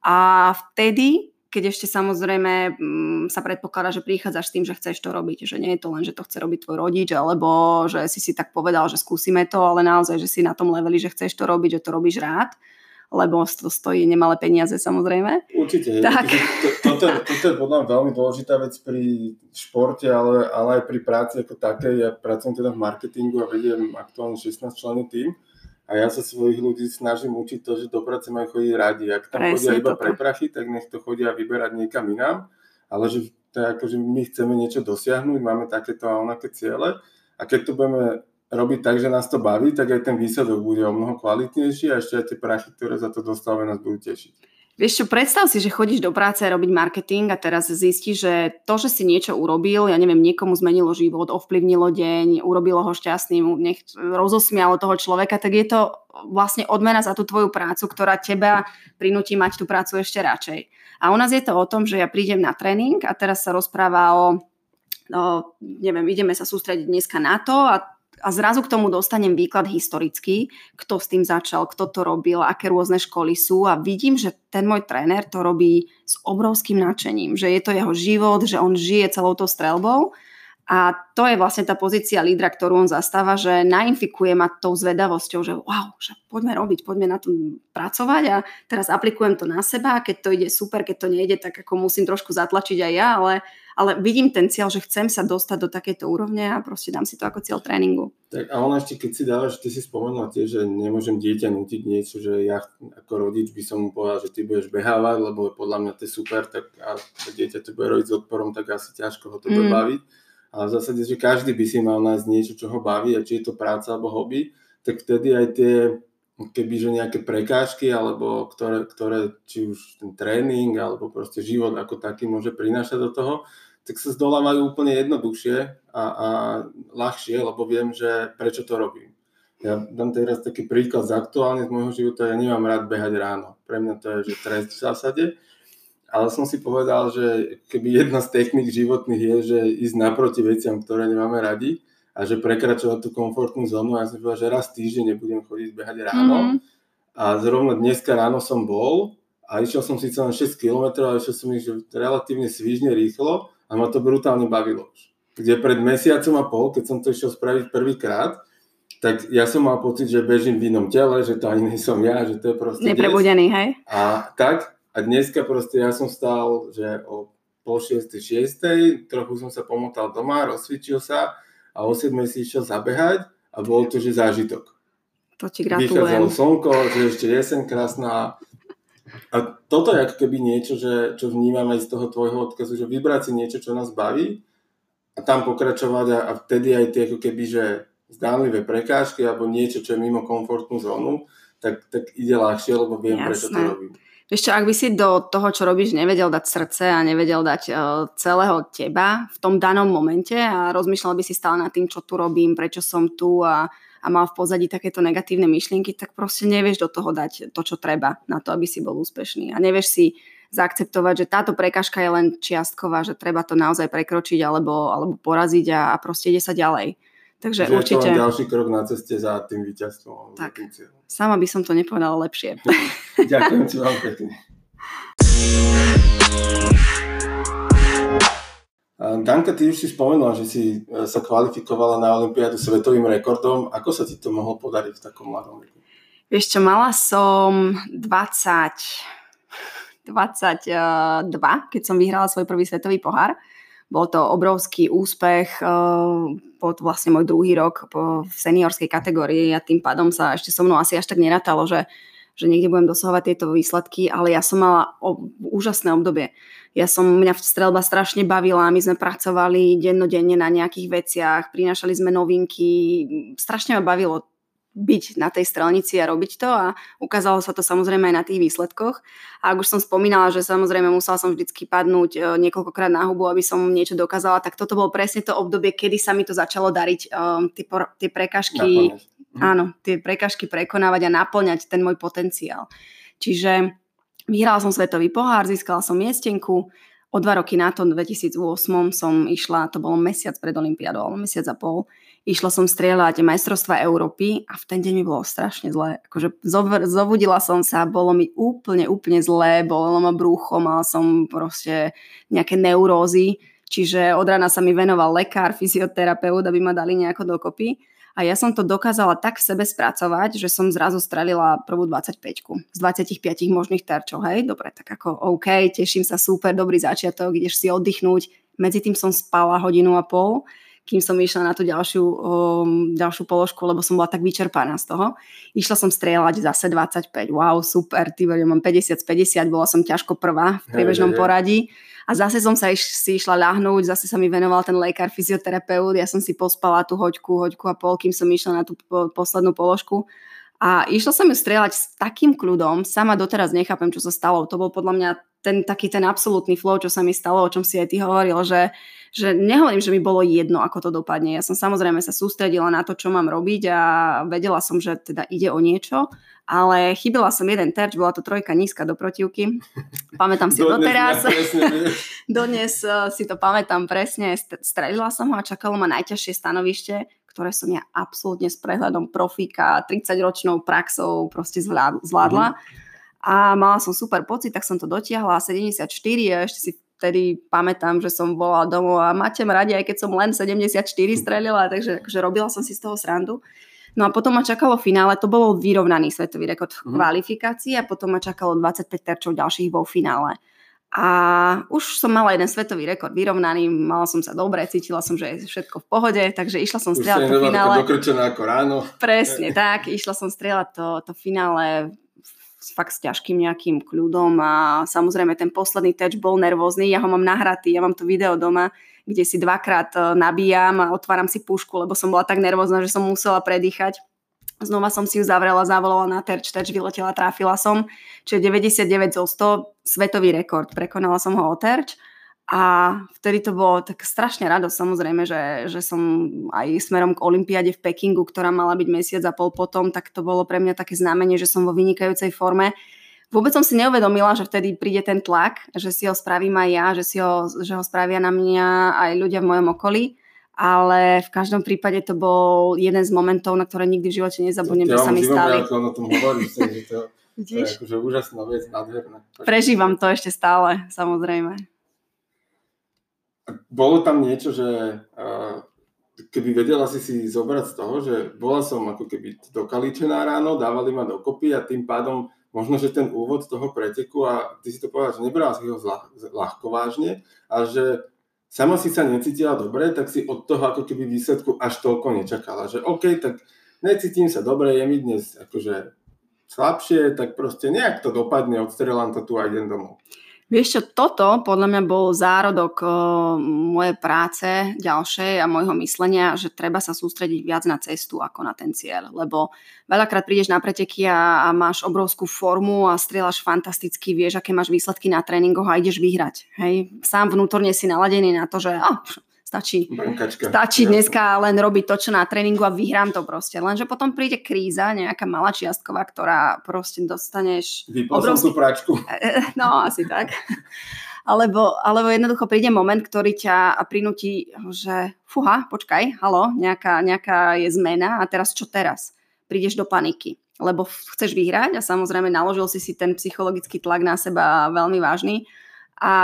A vtedy keď ešte samozrejme mm, sa predpokladá, že prichádzaš s tým, že chceš to robiť, že nie je to len, že to chce robiť tvoj rodič, alebo že si si tak povedal, že skúsime to, ale naozaj, že si na tom leveli, že chceš to robiť, že to robíš rád lebo to stojí nemalé peniaze samozrejme. Určite. Tak. To, toto, toto je podľa mňa veľmi dôležitá vec pri športe, ale, ale aj pri práci ako také. Ja pracujem teda v marketingu a vediem aktuálne 16 členný tým a ja sa svojich ľudí snažím učiť to, že do práce majú chodiť radi. Ak tam Presne chodia iba toto. pre prachy, tak nech to chodia vyberať niekam inám. Ale že to je ako, že my chceme niečo dosiahnuť, máme takéto a onaké ciele. A keď to budeme robiť tak, že nás to baví, tak aj ten výsledok bude o mnoho kvalitnejší a ešte aj tie prachy, ktoré za to dostávame, nás budú tešiť. Vieš čo, predstav si, že chodíš do práce robiť marketing a teraz zistíš, že to, že si niečo urobil, ja neviem, niekomu zmenilo život, ovplyvnilo deň, urobilo ho šťastným, nech rozosmialo toho človeka, tak je to vlastne odmena za tú tvoju prácu, ktorá teba prinúti mať tú prácu ešte radšej. A u nás je to o tom, že ja prídem na tréning a teraz sa rozpráva o, o neviem, ideme sa sústrediť dneska na to a a zrazu k tomu dostanem výklad historický, kto s tým začal, kto to robil, aké rôzne školy sú. A vidím, že ten môj tréner to robí s obrovským nadšením, že je to jeho život, že on žije celou tou strelbou a to je vlastne tá pozícia lídra, ktorú on zastáva, že nainfikuje ma tou zvedavosťou, že wow, že poďme robiť, poďme na tom pracovať a teraz aplikujem to na seba, keď to ide super, keď to nejde, tak ako musím trošku zatlačiť aj ja, ale, ale vidím ten cieľ, že chcem sa dostať do takejto úrovne a proste dám si to ako cieľ tréningu. Tak a ona ešte, keď si dávaš, ty si spomenula tiež, že nemôžem dieťa nutiť niečo, že ja ako rodič by som mu povedal, že ty budeš behávať, lebo podľa mňa to je super, tak a dieťa to bude robiť s odporom, tak asi ťažko ho to bude mm. baviť ale v zásade, že každý by si mal nájsť niečo, čo ho baví a či je to práca alebo hobby, tak vtedy aj tie keby že nejaké prekážky, alebo ktoré, ktoré, či už ten tréning, alebo proste život ako taký môže prinášať do toho, tak sa zdolávajú úplne jednoduchšie a, a ľahšie, lebo viem, že prečo to robím. Ja dám teraz taký príklad z aktuálne z môjho života, ja nemám rád behať ráno. Pre mňa to je že trest v zásade, ale som si povedal, že keby jedna z technik životných je, že ísť naproti veciam, ktoré nemáme radi a že prekračovať tú komfortnú zónu. Ja som povedal, že raz týždeň nebudem chodiť behať ráno. Mm-hmm. A zrovna dneska ráno som bol a išiel som síce len 6 km, ale išiel som ich relatívne svížne rýchlo a ma to brutálne bavilo už. Kde pred mesiacom a pol, keď som to išiel spraviť prvýkrát, tak ja som mal pocit, že bežím v inom tele, že to ani nie som ja, že to je proste Neprebudený, hej? A tak, a dneska proste ja som stal, že o pol šiestej, šiestej, trochu som sa pomotal doma, rozsvičil sa a o 7 si išiel zabehať a bol to, že zážitok. To ti gratulujem. Vychádzalo slnko, že ešte jesen krásna. A toto je ako keby niečo, že, čo vnímam aj z toho tvojho odkazu, že vybrať si niečo, čo nás baví a tam pokračovať a, a vtedy aj tie ako keby, že zdánlivé prekážky alebo niečo, čo je mimo komfortnú zónu, tak, tak ide ľahšie, lebo viem, Jasné. prečo to robím. Ešte ak by si do toho, čo robíš, nevedel dať srdce a nevedel dať uh, celého teba v tom danom momente a rozmýšľal by si stále nad tým, čo tu robím, prečo som tu a, a mal v pozadí takéto negatívne myšlienky, tak proste nevieš do toho dať to, čo treba na to, aby si bol úspešný. A nevieš si zaakceptovať, že táto prekažka je len čiastková, že treba to naozaj prekročiť alebo, alebo poraziť a, a proste ide sa ďalej. Takže že určite... je to ďalší krok na ceste za tým víťazstvom. Tak, sama by som to nepovedala lepšie. Ďakujem ti veľmi pekne. Danka, ty už si spomenula, že si e, sa kvalifikovala na Olympiádu svetovým rekordom. Ako sa ti to mohlo podariť v takom mladom veku? Vieš čo, mala som 20, 22, keď som vyhrala svoj prvý svetový pohár. Bol to obrovský úspech, bol to vlastne môj druhý rok v seniorskej kategórii a tým pádom sa ešte so mnou asi až tak nerátalo, že, že niekde budem dosahovať tieto výsledky, ale ja som mala úžasné obdobie. Ja som, mňa strelba strašne bavila, my sme pracovali dennodenne na nejakých veciach, prinášali sme novinky, strašne ma bavilo byť na tej strelnici a robiť to a ukázalo sa to samozrejme aj na tých výsledkoch. A ak už som spomínala, že samozrejme musela som vždycky padnúť e, niekoľkokrát na hubu, aby som niečo dokázala, tak toto bolo presne to obdobie, kedy sa mi to začalo dariť, um, tie, tie prekažky, mhm. áno, tie prekažky prekonávať a naplňať ten môj potenciál. Čiže Vyhrala som svetový pohár, získala som miestenku. O dva roky na to, v 2008 som išla, to bolo mesiac pred Olympiádou, alebo mesiac a pol, išla som strieľať majstrovstva Európy a v ten deň mi bolo strašne zlé. Akože zobudila som sa, bolo mi úplne, úplne zlé, bolelo ma brúcho, mala som proste nejaké neurózy, čiže od rána sa mi venoval lekár, fyzioterapeut, aby ma dali nejako dokopy. A ja som to dokázala tak v sebe spracovať, že som zrazu strelila prvú 25 z 25 možných terčov. Hej, dobre, tak ako OK, teším sa, super, dobrý začiatok, ideš si oddychnúť. Medzi tým som spala hodinu a pol, kým som išla na tú ďalšiu, um, ďalšiu položku, lebo som bola tak vyčerpaná z toho. Išla som strieľať zase 25. Wow, super, ty mám 50 z 50, bola som ťažko prvá v priebežnom poradí. A zase som sa iš, si išla ľahnúť, zase sa mi venoval ten lekár, fyzioterapeut, ja som si pospala tú hoďku, hoďku a pol, kým som išla na tú po, poslednú položku. A išla som ju strieľať s takým kľudom, sama doteraz nechápem, čo sa stalo. To bol podľa mňa ten taký ten absolútny flow, čo sa mi stalo, o čom si aj ty hovoril, že, že nehovorím, že mi bolo jedno, ako to dopadne. Ja som samozrejme sa sústredila na to, čo mám robiť a vedela som, že teda ide o niečo ale chybila som jeden terč, bola to trojka nízka do protivky. Pamätám si to doteraz. Dodnes uh, si to pamätám presne. Strelila som ho a čakalo ma najťažšie stanovište, ktoré som ja absolútne s prehľadom profíka, 30-ročnou praxou proste zvládla. Mm-hmm. A mala som super pocit, tak som to dotiahla. 74 a ešte si vtedy pamätám, že som bola domov a máte radi, aj keď som len 74 strelila, takže akože robila som si z toho srandu. No a potom ma čakalo finále, to bolo vyrovnaný svetový rekord v mm. kvalifikácii a potom ma čakalo 25 terčov ďalších vo finále. A už som mala jeden svetový rekord vyrovnaný, mala som sa dobre, cítila som, že je všetko v pohode, takže išla som strieľať to finále. ako ráno. Presne tak, išla som strieľať to, to finále fakt s ťažkým nejakým kľudom a samozrejme ten posledný touch bol nervózny, ja ho mám nahratý, ja mám to video doma, kde si dvakrát e, nabíjam a otváram si pušku, lebo som bola tak nervózna, že som musela predýchať. Znova som si ju zavrela, zavolala na terč, terč vyletela, tráfila som, čiže 99 zo 100, svetový rekord, prekonala som ho o terč. A vtedy to bolo tak strašne radosť, samozrejme, že, že som aj smerom k Olympiade v Pekingu, ktorá mala byť mesiac a pol potom, tak to bolo pre mňa také znamenie, že som vo vynikajúcej forme Vôbec som si neuvedomila, že vtedy príde ten tlak, že si ho spravím aj ja, že, si ho, že ho spravia na mňa aj ľudia v mojom okolí. Ale v každom prípade to bol jeden z momentov, na ktoré nikdy v živote nezabudnem, že sa mi stali. Ja o tom hovoríš, že to, to je akože úžasná vec, nádherná. Prežívam to ešte stále, samozrejme. Bolo tam niečo, že keby vedela si si zobrať z toho, že bola som ako keby dokalíčená ráno, dávali ma dokopy a tým pádom možno, že ten úvod toho preteku a ty si to povedal, že nebrala si ho ľahko vážne a že sama si sa necítila dobre, tak si od toho ako keby výsledku až toľko nečakala. Že OK, tak necítim sa dobre, je mi dnes akože slabšie, tak proste nejak to dopadne, odstrelám to tu a idem domov. Vieš čo, toto podľa mňa bol zárodok mojej práce ďalšej a môjho myslenia, že treba sa sústrediť viac na cestu ako na ten cieľ, lebo veľakrát prídeš na preteky a, a máš obrovskú formu a strieľaš fantasticky, vieš, aké máš výsledky na tréningoch a ideš vyhrať. Hej? Sám vnútorne si naladený na to, že oh, Stačí, stačí dneska len robiť to, čo na tréningu a vyhrám to proste. Lenže potom príde kríza, nejaká malá čiastková, ktorá proste dostaneš... Vypol obrovský... tú práčku. No, asi tak. Alebo, alebo jednoducho príde moment, ktorý ťa prinúti, že fuha, počkaj, halo, nejaká, nejaká je zmena a teraz čo teraz? Prídeš do paniky, lebo chceš vyhrať a samozrejme naložil si si ten psychologický tlak na seba veľmi vážny a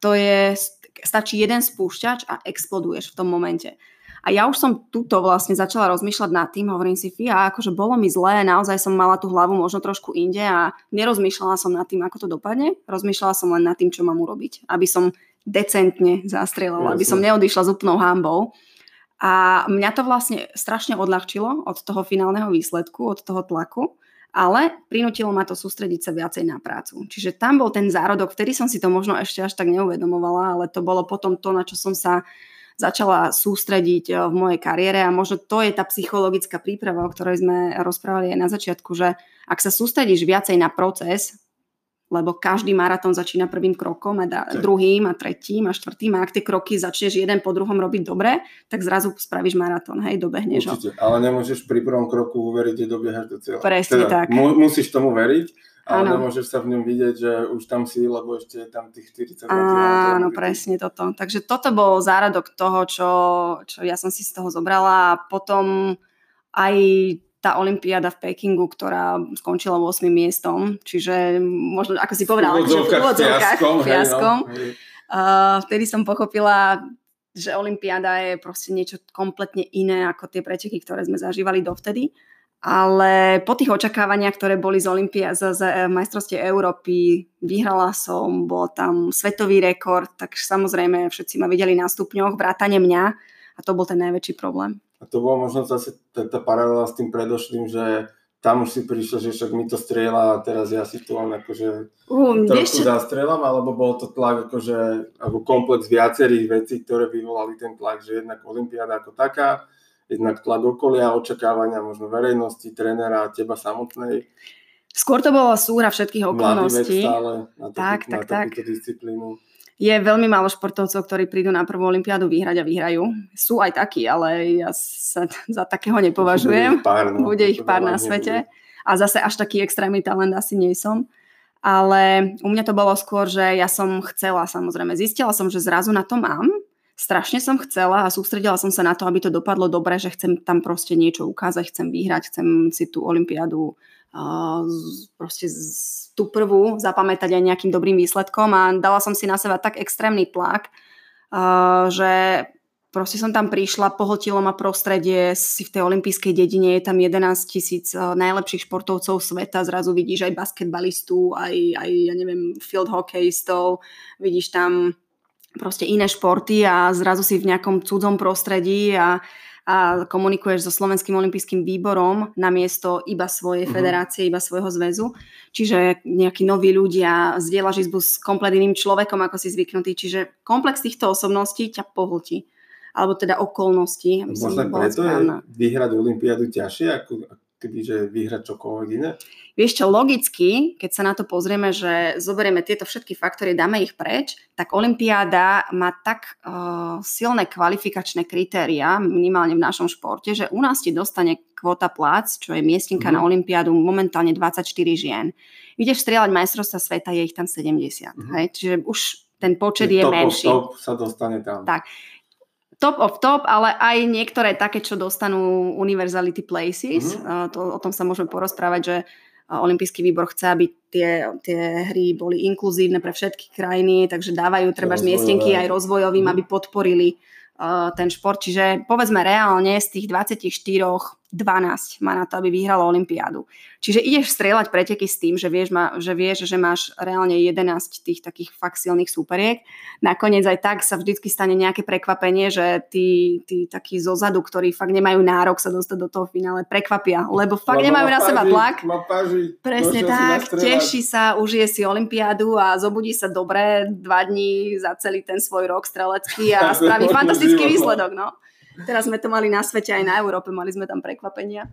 to je, stačí jeden spúšťač a exploduješ v tom momente. A ja už som tuto vlastne začala rozmýšľať nad tým, hovorím si, fia, akože bolo mi zlé, naozaj som mala tú hlavu možno trošku inde a nerozmýšľala som nad tým, ako to dopadne, rozmýšľala som len nad tým, čo mám urobiť, aby som decentne zastrelala, aby som neodišla s úplnou hambou. A mňa to vlastne strašne odľahčilo od toho finálneho výsledku, od toho tlaku, ale prinútilo ma to sústrediť sa viacej na prácu. Čiže tam bol ten zárodok, vtedy som si to možno ešte až tak neuvedomovala, ale to bolo potom to, na čo som sa začala sústrediť eh, v mojej kariére a možno to je tá psychologická príprava, o ktorej sme rozprávali aj na začiatku, že ak sa sústredíš viacej na proces, lebo každý maratón začína prvým krokom a da, druhým a tretím a štvrtým a ak tie kroky začneš jeden po druhom robiť dobre, tak zrazu spravíš maratón, hej, dobehneš Určite, ho. ale nemôžeš pri prvom kroku uveriť, že dobiehaš do cieľa. Presne teda, tak. Mu, musíš tomu veriť ale ano. nemôžeš sa v ňom vidieť, že už tam si, lebo ešte je tam tých 40 Áno, presne toto. Takže toto bol záradok toho, čo, čo ja som si z toho zobrala a potom aj tá Olympiáda v Pekingu, ktorá skončila 8. miestom, čiže možno, ako si povedala, v úvodzovkách fiaskom. No, uh, vtedy som pochopila, že Olympiáda je proste niečo kompletne iné ako tie preteky, ktoré sme zažívali dovtedy ale po tých očakávaniach, ktoré boli z Olympia, z, z eh, majstrovstie Európy, vyhrala som, bol tam svetový rekord, tak samozrejme všetci ma videli na stupňoch, vrátane mňa a to bol ten najväčší problém. A to bolo možno zase tá, tá paralela s tým predošlým, že tam už si prišlo, že však mi to strieľa a teraz ja si tu len akože uh, trošku zastrieľam, alebo bol to tlak akože, ako komplex viacerých vecí, ktoré vyvolali ten tlak, že jednak Olympiáda ako taká, jednak tlak okolia, očakávania možno verejnosti, trénera, teba samotnej. Skôr to bolo súhra všetkých okolností. stále na, tak, tak, na tak. disciplínu. Je veľmi málo športovcov, ktorí prídu na prvú olympiádu vyhrať a vyhrajú. Sú aj takí, ale ja sa za takého nepovažujem. Bude ich pár, no, Bude ich pár na svete. Nebude. A zase až taký extrémny talent asi nie som. Ale u mňa to bolo skôr, že ja som chcela samozrejme. Zistila som, že zrazu na to mám strašne som chcela a sústredila som sa na to, aby to dopadlo dobre, že chcem tam proste niečo ukázať, chcem vyhrať, chcem si tú olympiádu proste z, tú prvú zapamätať aj nejakým dobrým výsledkom a dala som si na seba tak extrémny tlak, uh, že proste som tam prišla, pohltilo ma prostredie, si v tej olympijskej dedine, je tam 11 tisíc najlepších športovcov sveta, zrazu vidíš aj basketbalistů, aj, aj ja neviem, field hokejistov, vidíš tam proste iné športy a zrazu si v nejakom cudzom prostredí a, a komunikuješ so Slovenským olympijským výborom namiesto iba svojej uh-huh. federácie, iba svojho zväzu. Čiže nejakí noví ľudia, zdieľaš izbu s komplet iným človekom, ako si zvyknutý. Čiže komplex týchto osobností ťa pohltí. Alebo teda okolností. Možno preto je vyhrať Olympiádu ťažšie, ako, kebyže vyhrať čokoľvek iné? Vieš čo, logicky, keď sa na to pozrieme, že zoberieme tieto všetky faktory, dáme ich preč, tak Olympiáda má tak uh, silné kvalifikačné kritéria, minimálne v našom športe, že u nás ti dostane kvota plác, čo je miestnka mm. na Olympiádu, momentálne 24 žien. Ideš strieľať majstrovstva sveta, je ich tam 70. Mm. Hej? Čiže už ten počet je, je top menší. Top sa dostane tam. Tak top of top, ale aj niektoré také, čo dostanú Universality Places. Mm-hmm. To, o tom sa môžeme porozprávať, že Olympijský výbor chce, aby tie, tie hry boli inkluzívne pre všetky krajiny, takže dávajú treba zmiestenky aj rozvojovým, mm-hmm. aby podporili uh, ten šport. Čiže povedzme reálne z tých 24 12 má na to, aby vyhralo Olympiádu. Čiže ideš strieľať preteky s tým, že vieš, ma, že vieš, že máš reálne 11 tých takých fakt silných súperiek. Nakoniec aj tak sa vždycky stane nejaké prekvapenie, že tí, tí takí zozadu, ktorí fakt nemajú nárok sa dostať do toho finále, prekvapia, lebo fakt lebo nemajú na seba tlak. Páži, Presne tak, teší sa, užije si Olympiádu a zobudí sa dobre dva dní za celý ten svoj rok strelecký a spraví fantastický výsledok. No. Teraz sme to mali na svete aj na Európe, mali sme tam prekvapenia.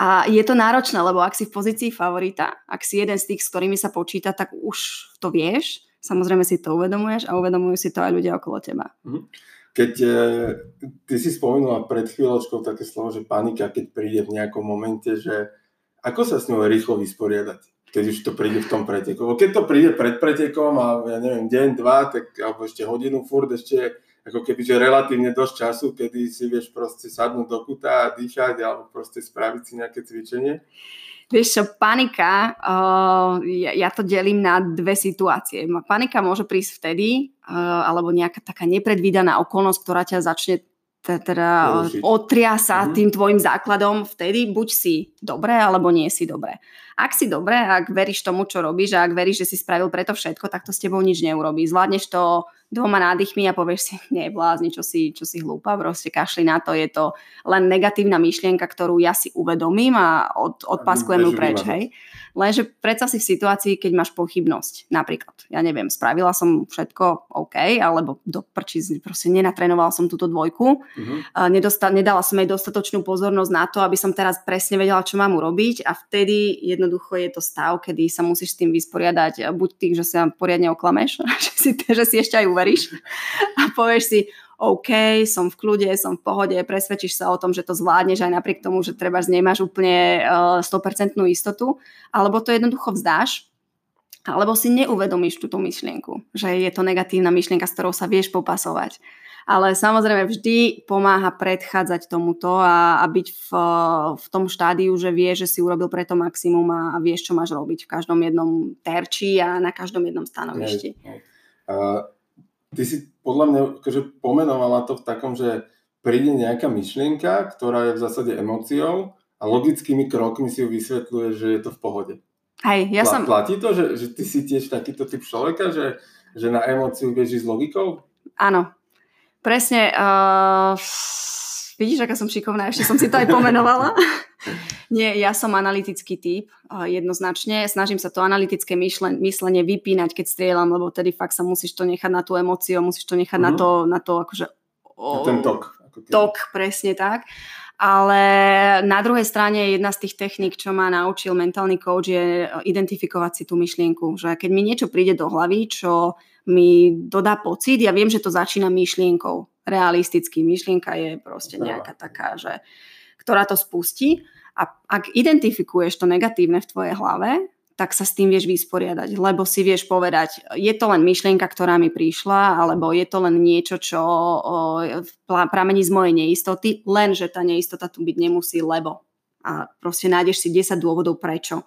A je to náročné, lebo ak si v pozícii favorita, ak si jeden z tých, s ktorými sa počíta, tak už to vieš, samozrejme si to uvedomuješ a uvedomujú si to aj ľudia okolo teba. Mhm. Keď e, ty si spomenula pred chvíľočkou také slovo, že panika, keď príde v nejakom momente, že ako sa s ňou rýchlo vysporiadať? keď už to príde v tom preteku. Keď to príde pred pretekom a ja neviem, deň, dva, tak, alebo ešte hodinu, furt ešte ako keby, že relatívne dosť času, kedy si vieš proste sadnúť do kuta a dýchať alebo proste spraviť si nejaké cvičenie. Vieš čo, panika, uh, ja, ja to delím na dve situácie. Panika môže prísť vtedy, uh, alebo nejaká taká nepredvídaná okolnosť, ktorá ťa začne teda otria sa mm-hmm. tým tvojim základom, vtedy buď si dobre, alebo nie si dobre. Ak si dobre, ak veríš tomu, čo robíš a ak veríš, že si spravil preto všetko, tak to s tebou nič neurobí. Zvládneš to dvoma nádychmi a povieš si, neblázni, čo si, čo si hlúpa, proste kašli na to, je to len negatívna myšlienka, ktorú ja si uvedomím a od, odpaskujem ju preč, hej. Lenže predsa si v situácii, keď máš pochybnosť, napríklad, ja neviem, spravila som všetko OK, alebo do prčí, proste nenatrénovala som túto dvojku, uh-huh. Nedosta- nedala som jej dostatočnú pozornosť na to, aby som teraz presne vedela, čo mám urobiť. A vtedy jednoducho je to stav, kedy sa musíš s tým vysporiadať, buď tým, že sa poriadne oklameš, že si, že si ešte aj uveríš a povieš si, OK, som v kľude, som v pohode, presvedčíš sa o tom, že to zvládneš aj napriek tomu, že treba nemáš úplne uh, 100% istotu, alebo to jednoducho vzdáš, alebo si neuvedomíš túto myšlienku, že je to negatívna myšlienka, s ktorou sa vieš popasovať. Ale samozrejme vždy pomáha predchádzať tomuto a, a byť v, v tom štádiu, že vieš, že si urobil preto maximum a, a vieš, čo máš robiť v každom jednom terči a na každom jednom stanovišti. Hej, hej. Uh, ty si podľa mňa akože pomenovala to v takom, že príde nejaká myšlienka, ktorá je v zásade emóciou a logickými krokmi si ju vysvetľuje, že je to v pohode. Hej, ja Pla, som... Platí to, že, že ty si tiež takýto typ človeka, že, že na emóciu vieš s logikou? Áno. Presne. Uh, vidíš, aká som šikovná, ešte som si to aj pomenovala. Nie, ja som analytický typ, jednoznačne. Snažím sa to analytické myslenie vypínať, keď strieľam, lebo tedy fakt sa musíš to nechať na tú emóciu, musíš to nechať mm-hmm. na, mhm. to, na to akože... O, na ten tok. Tok, presne tak. Ale na druhej strane jedna z tých techník, čo ma naučil mentálny coach, je identifikovať si tú myšlienku. Že keď mi niečo príde do hlavy, čo mi dodá pocit, ja viem, že to začína myšlienkou. Realisticky. Myšlienka je proste nejaká taká, že ktorá to spustí a ak identifikuješ to negatívne v tvojej hlave, tak sa s tým vieš vysporiadať, lebo si vieš povedať, je to len myšlienka, ktorá mi prišla, alebo je to len niečo, čo pramení z mojej neistoty, len že tá neistota tu byť nemusí, lebo. A proste nájdeš si 10 dôvodov prečo.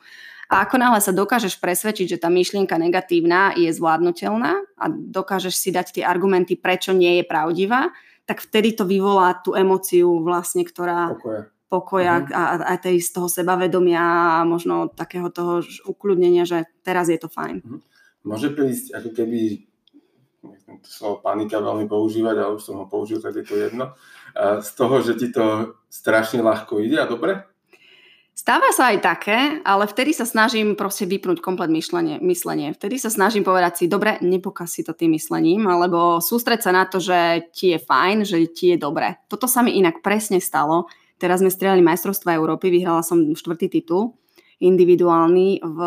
A ako náhle sa dokážeš presvedčiť, že tá myšlienka negatívna je zvládnutelná a dokážeš si dať tie argumenty, prečo nie je pravdivá, tak vtedy to vyvolá tú emociu vlastne, ktorá, Pokoje pokoja uh-huh. a, a tej z toho sebavedomia a možno takého toho ukludnenia, že teraz je to fajn. Uh-huh. Môže prísť ako keby to slovo panika veľmi používať, ale už som ho použil, tak je to jedno. Z toho, že ti to strašne ľahko ide a dobre? Stáva sa aj také, ale vtedy sa snažím proste vypnúť komplet myšlenie, myslenie. Vtedy sa snažím povedať si, dobre, nepokaz si to tým myslením, alebo sústreť sa na to, že ti je fajn, že ti je dobre. Toto sa mi inak presne stalo, Teraz sme strieľali majstrovstva Európy, vyhrala som štvrtý titul individuálny v,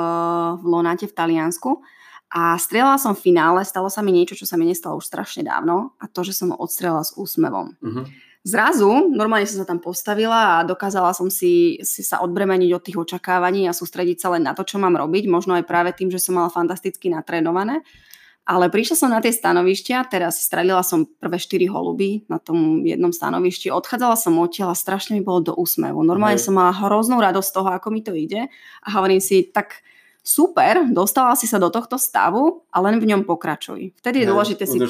v Lonáte v Taliansku. A strieľala som v finále, stalo sa mi niečo, čo sa mi nestalo už strašne dávno a to, že som ho odstrelala s úsmevom. Uh-huh. Zrazu normálne som sa tam postavila a dokázala som si, si sa odbremeniť od tých očakávaní a sústrediť sa len na to, čo mám robiť, možno aj práve tým, že som mala fantasticky natrénované ale prišla som na tie stanovištia, teraz strelila som prvé 4 holuby na tom jednom stanovišti, odchádzala som odtiaľ a strašne mi bolo do úsmevu. Normálne Hej. som mala hroznú radosť toho, ako mi to ide a hovorím si, tak super, dostala si sa do tohto stavu a len v ňom pokračuj. Vtedy je hej, dôležité si,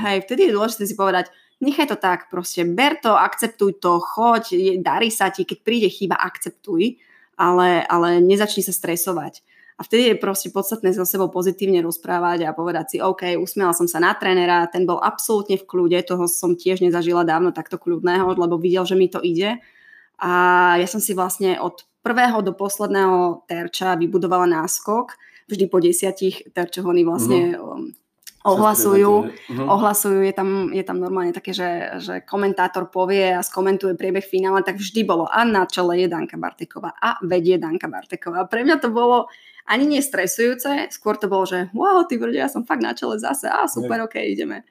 hej, vtedy je dôležité si povedať, nechaj to tak, proste ber to, akceptuj to, choď, darí sa ti, keď príde chyba, akceptuj, ale, ale nezačni sa stresovať. A vtedy je proste podstatné so sebou pozitívne rozprávať a povedať si, OK, usmiela som sa na trénera, ten bol absolútne v kľude, toho som tiež nezažila dávno takto kľudného, lebo videl, že mi to ide. A ja som si vlastne od prvého do posledného terča vybudovala náskok. Vždy po desiatich terčoch oni vlastne mm-hmm ohlasujú, uh-huh. ohlasujú je, tam, je tam normálne také, že, že komentátor povie a skomentuje priebeh finále, tak vždy bolo a na čele je Danka Barteková a vedie Danka Barteková. Pre mňa to bolo ani nie stresujúce, skôr to bolo, že wow, ty brde, ja som fakt na čele zase, a super, ok, ideme.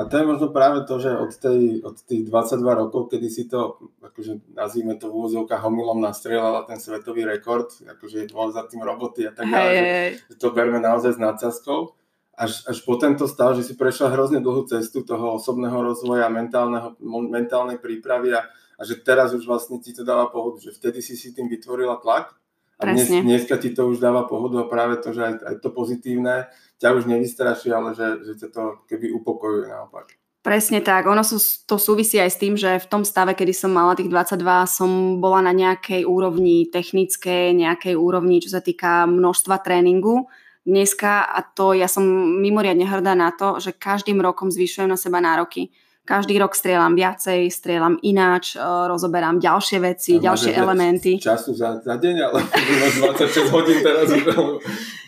A to je možno práve to, že od, tej, od tých 22 rokov, kedy si to, akože nazvime to v úvodzovkách homilom nastrieľala ten svetový rekord, akože bol za tým roboty a tak ďalej, hey, že, že to berme naozaj s nadsázkou. Až, až po tento stav, že si prešla hrozne dlhú cestu toho osobného rozvoja, mentálneho, mentálnej prípravy a, a že teraz už vlastne ti to dáva pohodu, že vtedy si si tým vytvorila tlak a dnes, dneska ti to už dáva pohodu a práve to, že aj, aj to pozitívne ťa už nevystraší, ale že, že ťa to keby upokojuje naopak. Presne tak. Ono sú, to súvisí aj s tým, že v tom stave, kedy som mala tých 22, som bola na nejakej úrovni technickej, nejakej úrovni, čo sa týka množstva tréningu. Dneska, a to ja som mimoriadne hrdá na to, že každým rokom zvyšujem na seba nároky každý rok strieľam viacej, strieľam ináč, e, rozoberám ďalšie veci, a ďalšie elementy. Času za, za deň, ale máš 26 hodín teraz.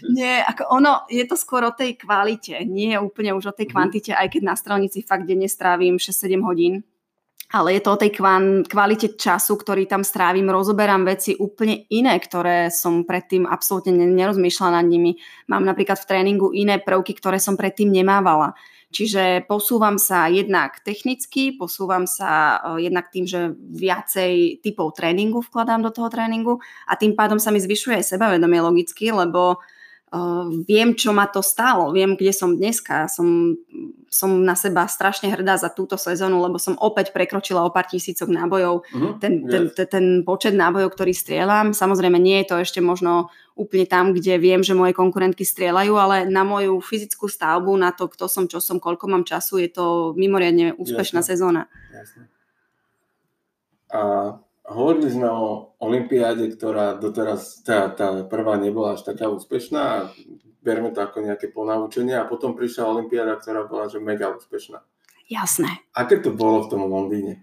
Nie, ako ono, je to skôr o tej kvalite, nie je úplne už o tej mhm. kvantite, aj keď na strelnici fakt denne strávim 6-7 hodín, ale je to o tej kvalite času, ktorý tam strávim, rozoberám veci úplne iné, ktoré som predtým absolútne nerozmýšľala nad nimi. Mám napríklad v tréningu iné prvky, ktoré som predtým nemávala. Čiže posúvam sa jednak technicky, posúvam sa uh, jednak tým, že viacej typov tréningu vkladám do toho tréningu a tým pádom sa mi zvyšuje aj sebavedomie logicky, lebo uh, viem, čo ma to stálo, viem, kde som dneska. Som, som na seba strašne hrdá za túto sezónu, lebo som opäť prekročila o pár tisícok nábojov. Uh-huh, ten, yes. ten, ten, ten počet nábojov, ktorý strieľam, samozrejme nie je to ešte možno úplne tam, kde viem, že moje konkurentky strieľajú, ale na moju fyzickú stavbu, na to, kto som, čo som, koľko mám času, je to mimoriadne úspešná Jasne. sezóna. Jasne. A hovorili sme o Olympiáde, ktorá doteraz, tá, tá prvá nebola až taká úspešná berme to ako nejaké ponaučenie a potom prišla Olympiáda, ktorá bola že mega úspešná. Jasné. Aké to bolo v tom Londýne?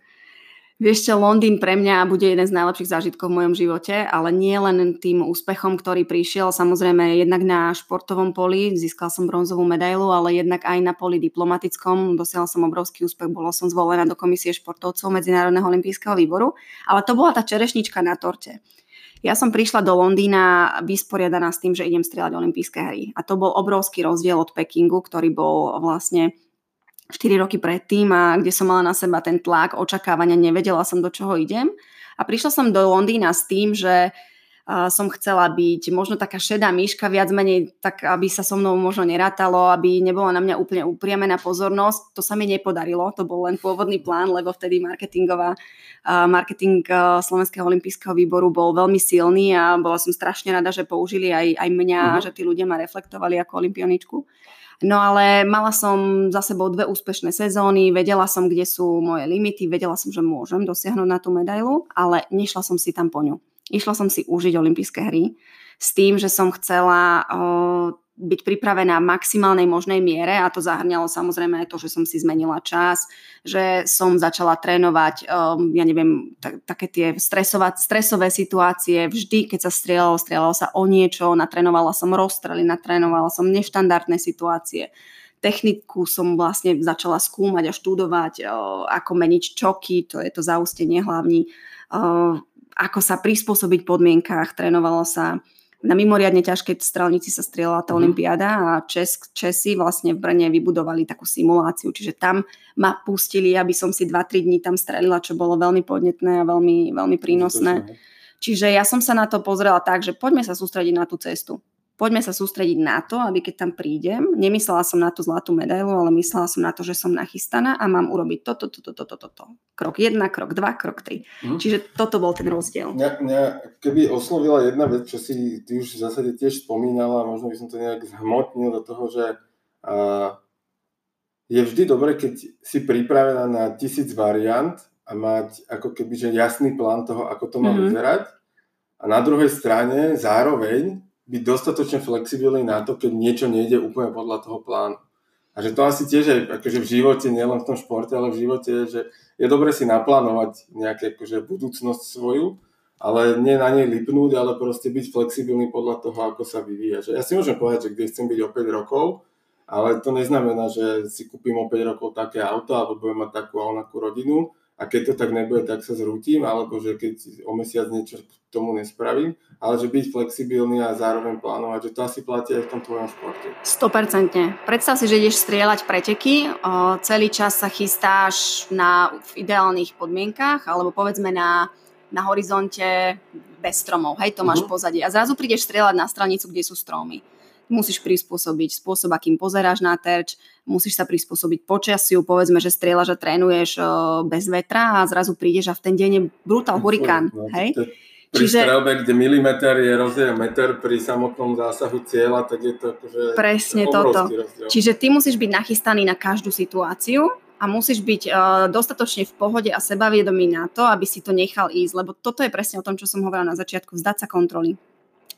Vieš čo, Londýn pre mňa bude jeden z najlepších zážitkov v mojom živote, ale nie len tým úspechom, ktorý prišiel, samozrejme jednak na športovom poli, získal som bronzovú medailu, ale jednak aj na poli diplomatickom, dosiahol som obrovský úspech, bola som zvolená do komisie športovcov Medzinárodného olympijského výboru, ale to bola tá čerešnička na torte. Ja som prišla do Londýna vysporiadaná s tým, že idem strieľať olympijské hry. A to bol obrovský rozdiel od Pekingu, ktorý bol vlastne 4 roky predtým a kde som mala na seba ten tlak, očakávania, nevedela som, do čoho idem. A prišla som do Londýna s tým, že som chcela byť možno taká šedá myška, viac menej tak, aby sa so mnou možno nerátalo, aby nebola na mňa úplne upriamená pozornosť. To sa mi nepodarilo, to bol len pôvodný plán, lebo vtedy marketingová, marketing Slovenského olympijského výboru bol veľmi silný a bola som strašne rada, že použili aj, aj mňa, uh-huh. že tí ľudia ma reflektovali ako olimpioničku. No ale mala som za sebou dve úspešné sezóny, vedela som, kde sú moje limity, vedela som, že môžem dosiahnuť na tú medailu, ale nešla som si tam po ňu. Išla som si užiť olympijské hry s tým, že som chcela byť pripravená v maximálnej možnej miere a to zahrňalo samozrejme aj to, že som si zmenila čas, že som začala trénovať, um, ja neviem, tak, také tie stresovať, stresové situácie. Vždy, keď sa strieľalo, strieľalo sa o niečo, natrénovala som rozstrely, natrénovala som neštandardné situácie. Techniku som vlastne začala skúmať a študovať, uh, ako meniť čoky, to je to zaustenie hlavní, uh, ako sa prispôsobiť podmienkách, trénovalo sa na mimoriadne ťažkej strelnici sa strieľala tá mm. olimpiáda a Česk, Česi vlastne v Brne vybudovali takú simuláciu, čiže tam ma pustili, aby som si 2-3 dní tam strelila, čo bolo veľmi podnetné a veľmi, veľmi prínosné. Čiže ja som sa na to pozrela tak, že poďme sa sústrediť na tú cestu poďme sa sústrediť na to, aby keď tam prídem, nemyslela som na tú zlatú medailu, ale myslela som na to, že som nachystaná a mám urobiť toto, toto, toto, toto. Krok 1, krok 2, krok 3. Mm. Čiže toto bol ten rozdiel. Mňa, mňa, keby oslovila jedna vec, čo si ty už v zásade tiež spomínala, možno by som to nejak zhmotnil do toho, že a, je vždy dobre, keď si pripravená na tisíc variant a mať ako keby že jasný plán toho, ako to má mm-hmm. vyzerať. A na druhej strane zároveň byť dostatočne flexibilný na to, keď niečo nejde úplne podľa toho plánu. A že to asi tiež aj akože v živote, nielen v tom športe, ale v živote je, že je dobre si naplánovať nejaké akože budúcnosť svoju, ale nie na nej lipnúť, ale proste byť flexibilný podľa toho, ako sa vyvíja. Že ja si môžem povedať, že kde chcem byť o 5 rokov, ale to neznamená, že si kúpim o 5 rokov také auto alebo budem mať takú a onakú rodinu, a keď to tak nebude, tak sa zrútim, alebo že keď o mesiac niečo tomu nespravím, ale že byť flexibilný a zároveň plánovať, že to asi platí aj v tom tvojom športe. 100%. Predstav si, že ideš strieľať preteky, o, celý čas sa chystáš na, v ideálnych podmienkach, alebo povedzme na, na horizonte bez stromov, hej, to máš uh-huh. pozadie. A zrazu prídeš strieľať na stranicu, kde sú stromy musíš prispôsobiť spôsob, akým pozeráš na terč, musíš sa prispôsobiť počasiu, povedzme, že strieľaš a trénuješ bez vetra a zrazu prídeš a v ten deň je brutál hurikán. No, hej? Pri Čiže, strelbe, kde milimeter je rozdiel meter pri samotnom zásahu cieľa, tak je to akože Presne toto. Rozdiel. Čiže ty musíš byť nachystaný na každú situáciu a musíš byť uh, dostatočne v pohode a sebavedomý na to, aby si to nechal ísť, lebo toto je presne o tom, čo som hovorila na začiatku, vzdať sa kontroly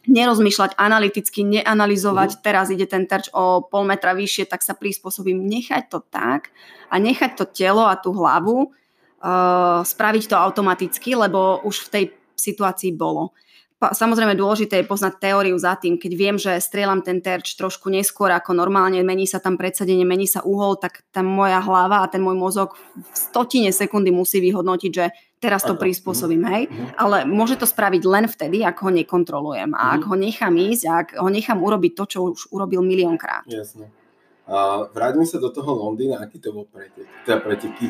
nerozmýšľať analyticky, neanalizovať, mm. teraz ide ten terč o pol metra vyššie, tak sa prispôsobím, nechať to tak a nechať to telo a tú hlavu uh, spraviť to automaticky, lebo už v tej situácii bolo. Samozrejme dôležité je poznať teóriu za tým. Keď viem, že strieľam ten terč trošku neskôr ako normálne, mení sa tam predsadenie, mení sa uhol, tak tá moja hlava a ten môj mozog v stotine sekundy musí vyhodnotiť, že teraz to prispôsobím, hej. Mm-hmm. Ale môže to spraviť len vtedy, ak ho nekontrolujem. A ak ho nechám ísť, ak ho nechám urobiť to, čo už urobil miliónkrát. Jasne. A vráťme sa do toho Londýna, aký to bol pretek? Teda preteky.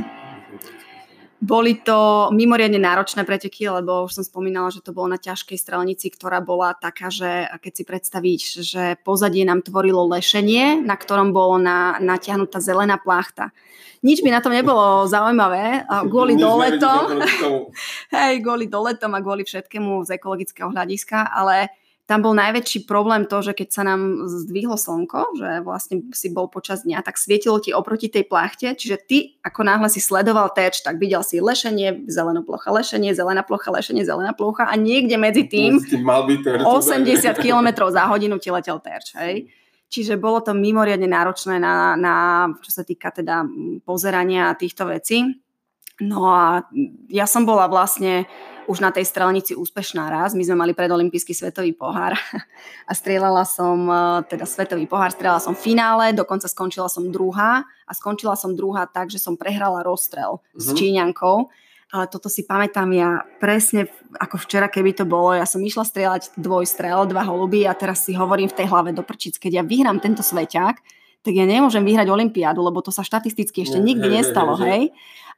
Boli to mimoriadne náročné preteky, lebo už som spomínala, že to bolo na ťažkej strelnici, ktorá bola taká, že keď si predstavíš, že pozadie nám tvorilo lešenie, na ktorom bolo na, natiahnutá zelená plachta. Nič by na tom nebolo zaujímavé, kvôli doletom, hej, kvôli doletom a kvôli všetkému z ekologického hľadiska, ale tam bol najväčší problém to, že keď sa nám zdvihlo slnko, že vlastne si bol počas dňa, tak svietilo ti oproti tej plachte, čiže ty ako náhle si sledoval terč, tak videl si lešenie, zelená plocha, lešenie, zelená plocha, lešenie, zelená plocha a niekde medzi tým, mal byť terč, 80 km za hodinu ti letel terč, hej. Čiže bolo to mimoriadne náročné na, na čo sa týka teda pozerania týchto vecí. No a ja som bola vlastne už na tej strelnici úspešná raz. My sme mali predolimpijský svetový pohár a strieľala som e, teda svetový pohár, strieľala som v finále, dokonca skončila som druhá a skončila som druhá tak, že som prehrala rozstrel mm-hmm. s mhm. Číňankou. Ale toto si pamätám ja presne ako včera, keby to bolo. Ja som išla strieľať dvojstrel, dva holuby a teraz si hovorím v tej hlave do prčic, keď ja vyhrám tento sveťák, tak ja nemôžem vyhrať olympiádu, lebo to sa štatisticky ešte nikdy nestalo, hej?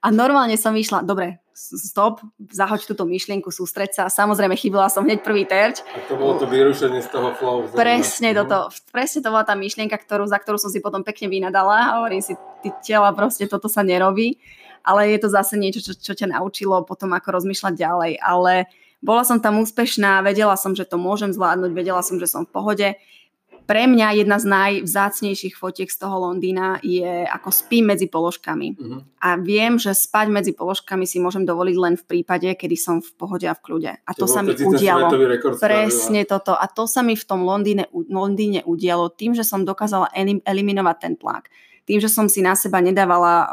A normálne som išla, dobre, stop, zahoď túto myšlienku, sústreť sa. Samozrejme, chybila som hneď prvý terč. A to bolo to vyrušenie z toho flow. Presne, toto, presne to bola tá myšlienka, ktorú, za ktorú som si potom pekne vynadala. Hovorím si, ty tela, proste toto sa nerobí. Ale je to zase niečo, čo, čo ťa naučilo potom, ako rozmýšľať ďalej. Ale bola som tam úspešná, vedela som, že to môžem zvládnuť, vedela som, že som v pohode pre mňa jedna z najvzácnejších fotiek z toho Londýna je ako spím medzi položkami. Uh-huh. A viem, že spať medzi položkami si môžem dovoliť len v prípade, kedy som v pohode a v kľude. A to, to sa mi udialo. Presne spravila. toto. A to sa mi v tom Londýne, Londýne udialo tým, že som dokázala eliminovať ten tlak. Tým, že som si na seba nedávala o,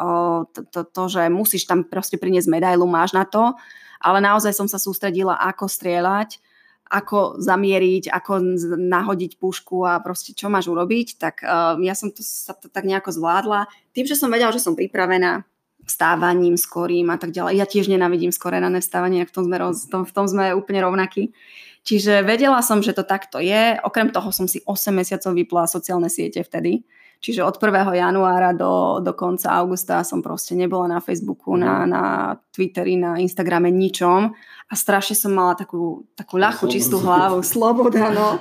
to, to, to, že musíš tam proste priniesť medailu, máš na to, ale naozaj som sa sústredila, ako strieľať, ako zamieriť, ako nahodiť pušku a proste čo máš urobiť, tak uh, ja som to, sa to tak nejako zvládla. Tým, že som vedela, že som pripravená vstávaním, skorým a tak ďalej. Ja tiež nenavidím skore rané vstávanie, v tom sme, roz, v tom sme úplne rovnakí. Čiže vedela som, že to takto je. Okrem toho som si 8 mesiacov vypla sociálne siete vtedy. Čiže od 1. januára do, do konca augusta som proste nebola na Facebooku, na, mhm. na Twitteri, na Instagrame, ničom. A strašne som mala takú, takú ľahkú, čistú hlavu, sloboda, no.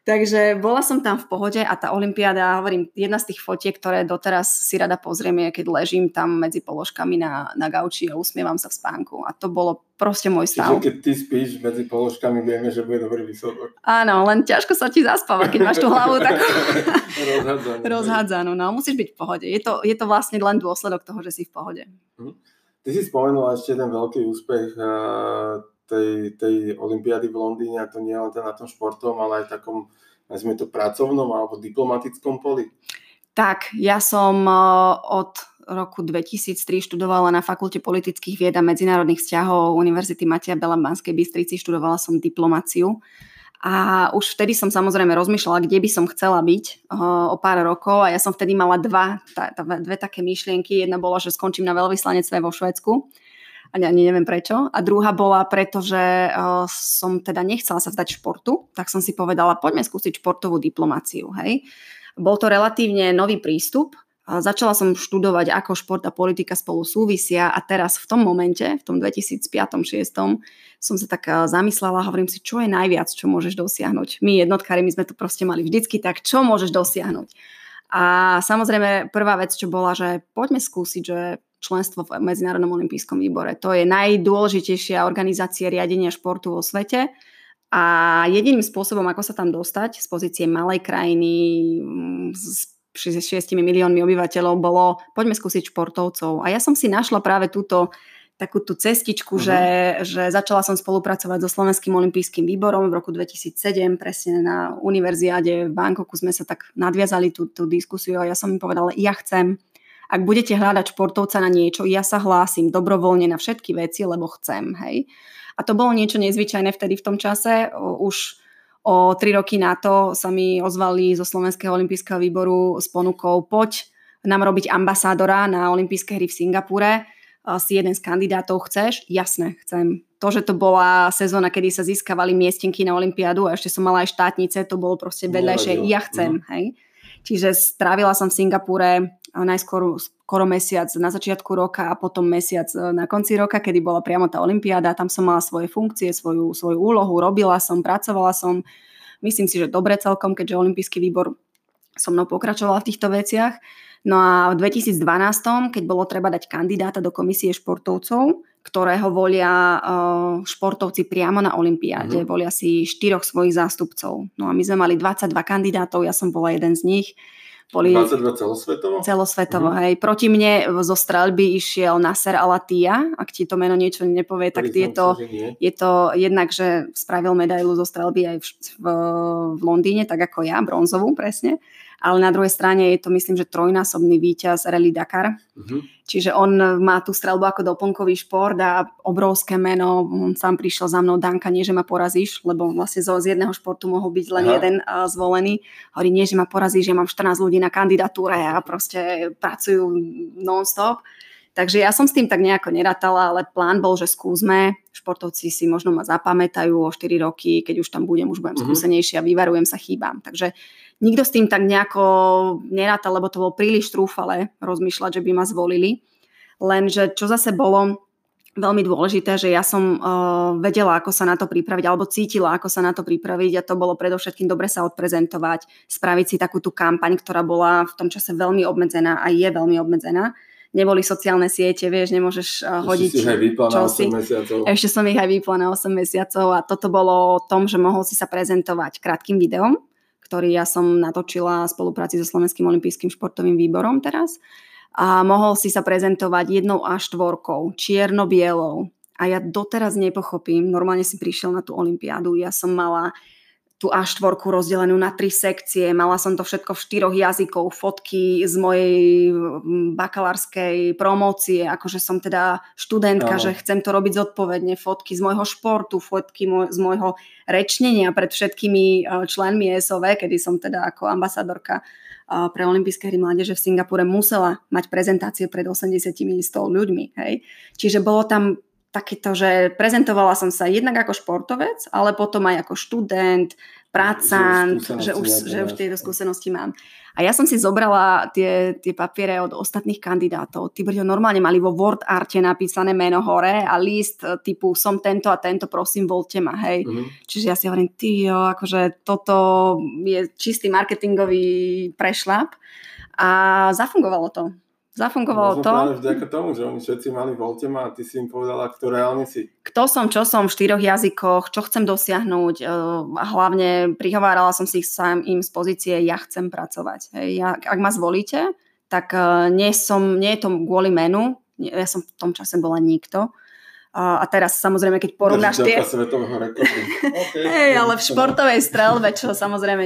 Takže bola som tam v pohode a tá olympiáda, hovorím, jedna z tých fotiek, ktoré doteraz si rada pozriem, je keď ležím tam medzi položkami na, na gauči a usmievam sa v spánku. A to bolo proste môj stav. Čiže keď ty spíš medzi položkami, vieme, že bude dobrý výsledok. Áno, len ťažko sa ti zaspáva, keď máš tú hlavu tak rozhádzanú. rozhádzanú. No, musíš byť v pohode. Je to, je to vlastne len dôsledok toho, že si v pohode. Mhm. Ty si spomenula ešte jeden veľký úspech tej, tej olympiády v Londýne a to nie len na tom športom, ale aj takom, nazvime to pracovnom alebo diplomatickom poli? Tak, ja som e, od roku 2003 študovala na Fakulte politických vied a medzinárodných vzťahov Univerzity Matia Bela v Banskej Bystrici, študovala som diplomáciu. A už vtedy som samozrejme rozmýšľala, kde by som chcela byť o pár rokov a ja som vtedy mala dva, dve také myšlienky. Jedna bola, že skončím na veľvyslanectve vo Švedsku ani neviem prečo. A druhá bola preto, že uh, som teda nechcela sa vzdať športu, tak som si povedala, poďme skúsiť športovú diplomáciu. Hej. Bol to relatívne nový prístup. Začala som študovať, ako šport a politika spolu súvisia a teraz v tom momente, v tom 2005-2006, som sa tak zamyslela, hovorím si, čo je najviac, čo môžeš dosiahnuť. My jednotkári, my sme to proste mali vždycky, tak čo môžeš dosiahnuť? A samozrejme prvá vec, čo bola, že poďme skúsiť, že členstvo v Medzinárodnom olympijskom výbore. To je najdôležitejšia organizácia riadenia športu vo svete a jediným spôsobom, ako sa tam dostať z pozície malej krajiny mm, s 6 miliónmi obyvateľov, bolo poďme skúsiť športovcov. A ja som si našla práve túto takú tú cestičku, uh-huh. že, že začala som spolupracovať so Slovenským olympijským výborom v roku 2007, presne na univerziáde v Bangkoku sme sa tak nadviazali tú, tú diskusiu a ja som im povedala, ja chcem, ak budete hľadať športovca na niečo, ja sa hlásim dobrovoľne na všetky veci, lebo chcem, hej. A to bolo niečo nezvyčajné vtedy v tom čase. Už o tri roky na to sa mi ozvali zo Slovenského olympijského výboru s ponukou poď nám robiť ambasádora na olympijské hry v Singapúre. Si jeden z kandidátov chceš? Jasné, chcem. To, že to bola sezóna, kedy sa získavali miestenky na Olympiádu a ešte som mala aj štátnice, to bolo proste vedľajšie. Ja chcem, mm. hej. Čiže strávila som v Singapúre najskôr skoro mesiac na začiatku roka a potom mesiac e, na konci roka, kedy bola priamo tá olympiáda. Tam som mala svoje funkcie, svoju, svoju úlohu, robila som, pracovala som. Myslím si, že dobre celkom, keďže olimpijský výbor so mnou pokračoval v týchto veciach. No a v 2012, keď bolo treba dať kandidáta do komisie športovcov, ktorého volia e, športovci priamo na olympiáde, uh-huh. volia si štyroch svojich zástupcov. No a my sme mali 22 kandidátov, ja som bola jeden z nich boli 22 celosvetovo? Celosvetovo, mm-hmm. hej. Proti mne zo streľby išiel Nasser Alatia, ak ti to meno niečo nepovie, tak je to, je to jednak, že spravil medailu zo streľby aj v, v, v Londýne, tak ako ja, bronzovú presne ale na druhej strane je to myslím, že trojnásobný víťaz Rally Dakar. Uh-huh. Čiže on má tú strelbu ako doplnkový šport a obrovské meno. On sám prišiel za mnou, Danka, nie že ma porazíš, lebo vlastne zo, z jedného športu mohol byť len Aha. jeden uh, zvolený. Hovorí, nie, že ma porazíš, že mám 14 ľudí na kandidatúre a proste pracujú non-stop. Takže ja som s tým tak nejako nerátala, ale plán bol, že skúsme. Športovci si možno ma zapamätajú o 4 roky, keď už tam budem, už budem mm-hmm. skúsenejšia, vyvarujem sa chýbam. Takže nikto s tým tak nejako nerátal, lebo to bolo príliš trúfale rozmýšľať, že by ma zvolili. Lenže čo zase bolo veľmi dôležité, že ja som uh, vedela, ako sa na to pripraviť, alebo cítila, ako sa na to pripraviť a to bolo predovšetkým dobre sa odprezentovať, spraviť si takú tú kampaň, ktorá bola v tom čase veľmi obmedzená a je veľmi obmedzená neboli sociálne siete, vieš, nemôžeš uh, hodiť. Si ich 8 si. Ešte som ich aj vypla na 8 mesiacov a toto bolo o tom, že mohol si sa prezentovať krátkým videom, ktorý ja som natočila v spolupráci so Slovenským olympijským športovým výborom teraz. A mohol si sa prezentovať jednou a štvorkou, čierno-bielou. A ja doteraz nepochopím, normálne si prišiel na tú olympiádu, ja som mala tú A4 rozdelenú na tri sekcie. Mala som to všetko v štyroch jazykov, fotky z mojej mm, bakalárskej promócie, akože som teda študentka, no. že chcem to robiť zodpovedne, fotky z môjho športu, fotky z môjho rečnenia pred všetkými e, členmi SOV, kedy som teda ako ambasadorka e, pre olympijské hry mládeže v Singapúre musela mať prezentácie pred 80 100 ľuďmi. Hej. Čiže bolo tam takéto, že prezentovala som sa jednak ako športovec, ale potom aj ako študent, pracant, že už, že už tieto skúsenosti mám. A ja som si zobrala tie, tie papiere od ostatných kandidátov. Tí boli normálne mali vo word arte napísané meno hore a list e, typu som tento a tento, prosím, volte ma, hej. Uh-huh. Čiže ja si hovorím, ty akože toto je čistý marketingový prešlap a zafungovalo to. Zafungovalo Možno to. Možno vďaka tomu, že oni všetci mali Voltema a ty si im povedala, kto reálne si. Kto som, čo som v štyroch jazykoch, čo chcem dosiahnuť eh, a hlavne prihovárala som si sám im z pozície ja chcem pracovať. Ja, ak ma zvolíte, tak eh, nie, som, nie je to kvôli menu, ja som v tom čase bola nikto, a teraz samozrejme, keď porovnáš tie... okay. hey, ale v športovej strelbe, čo samozrejme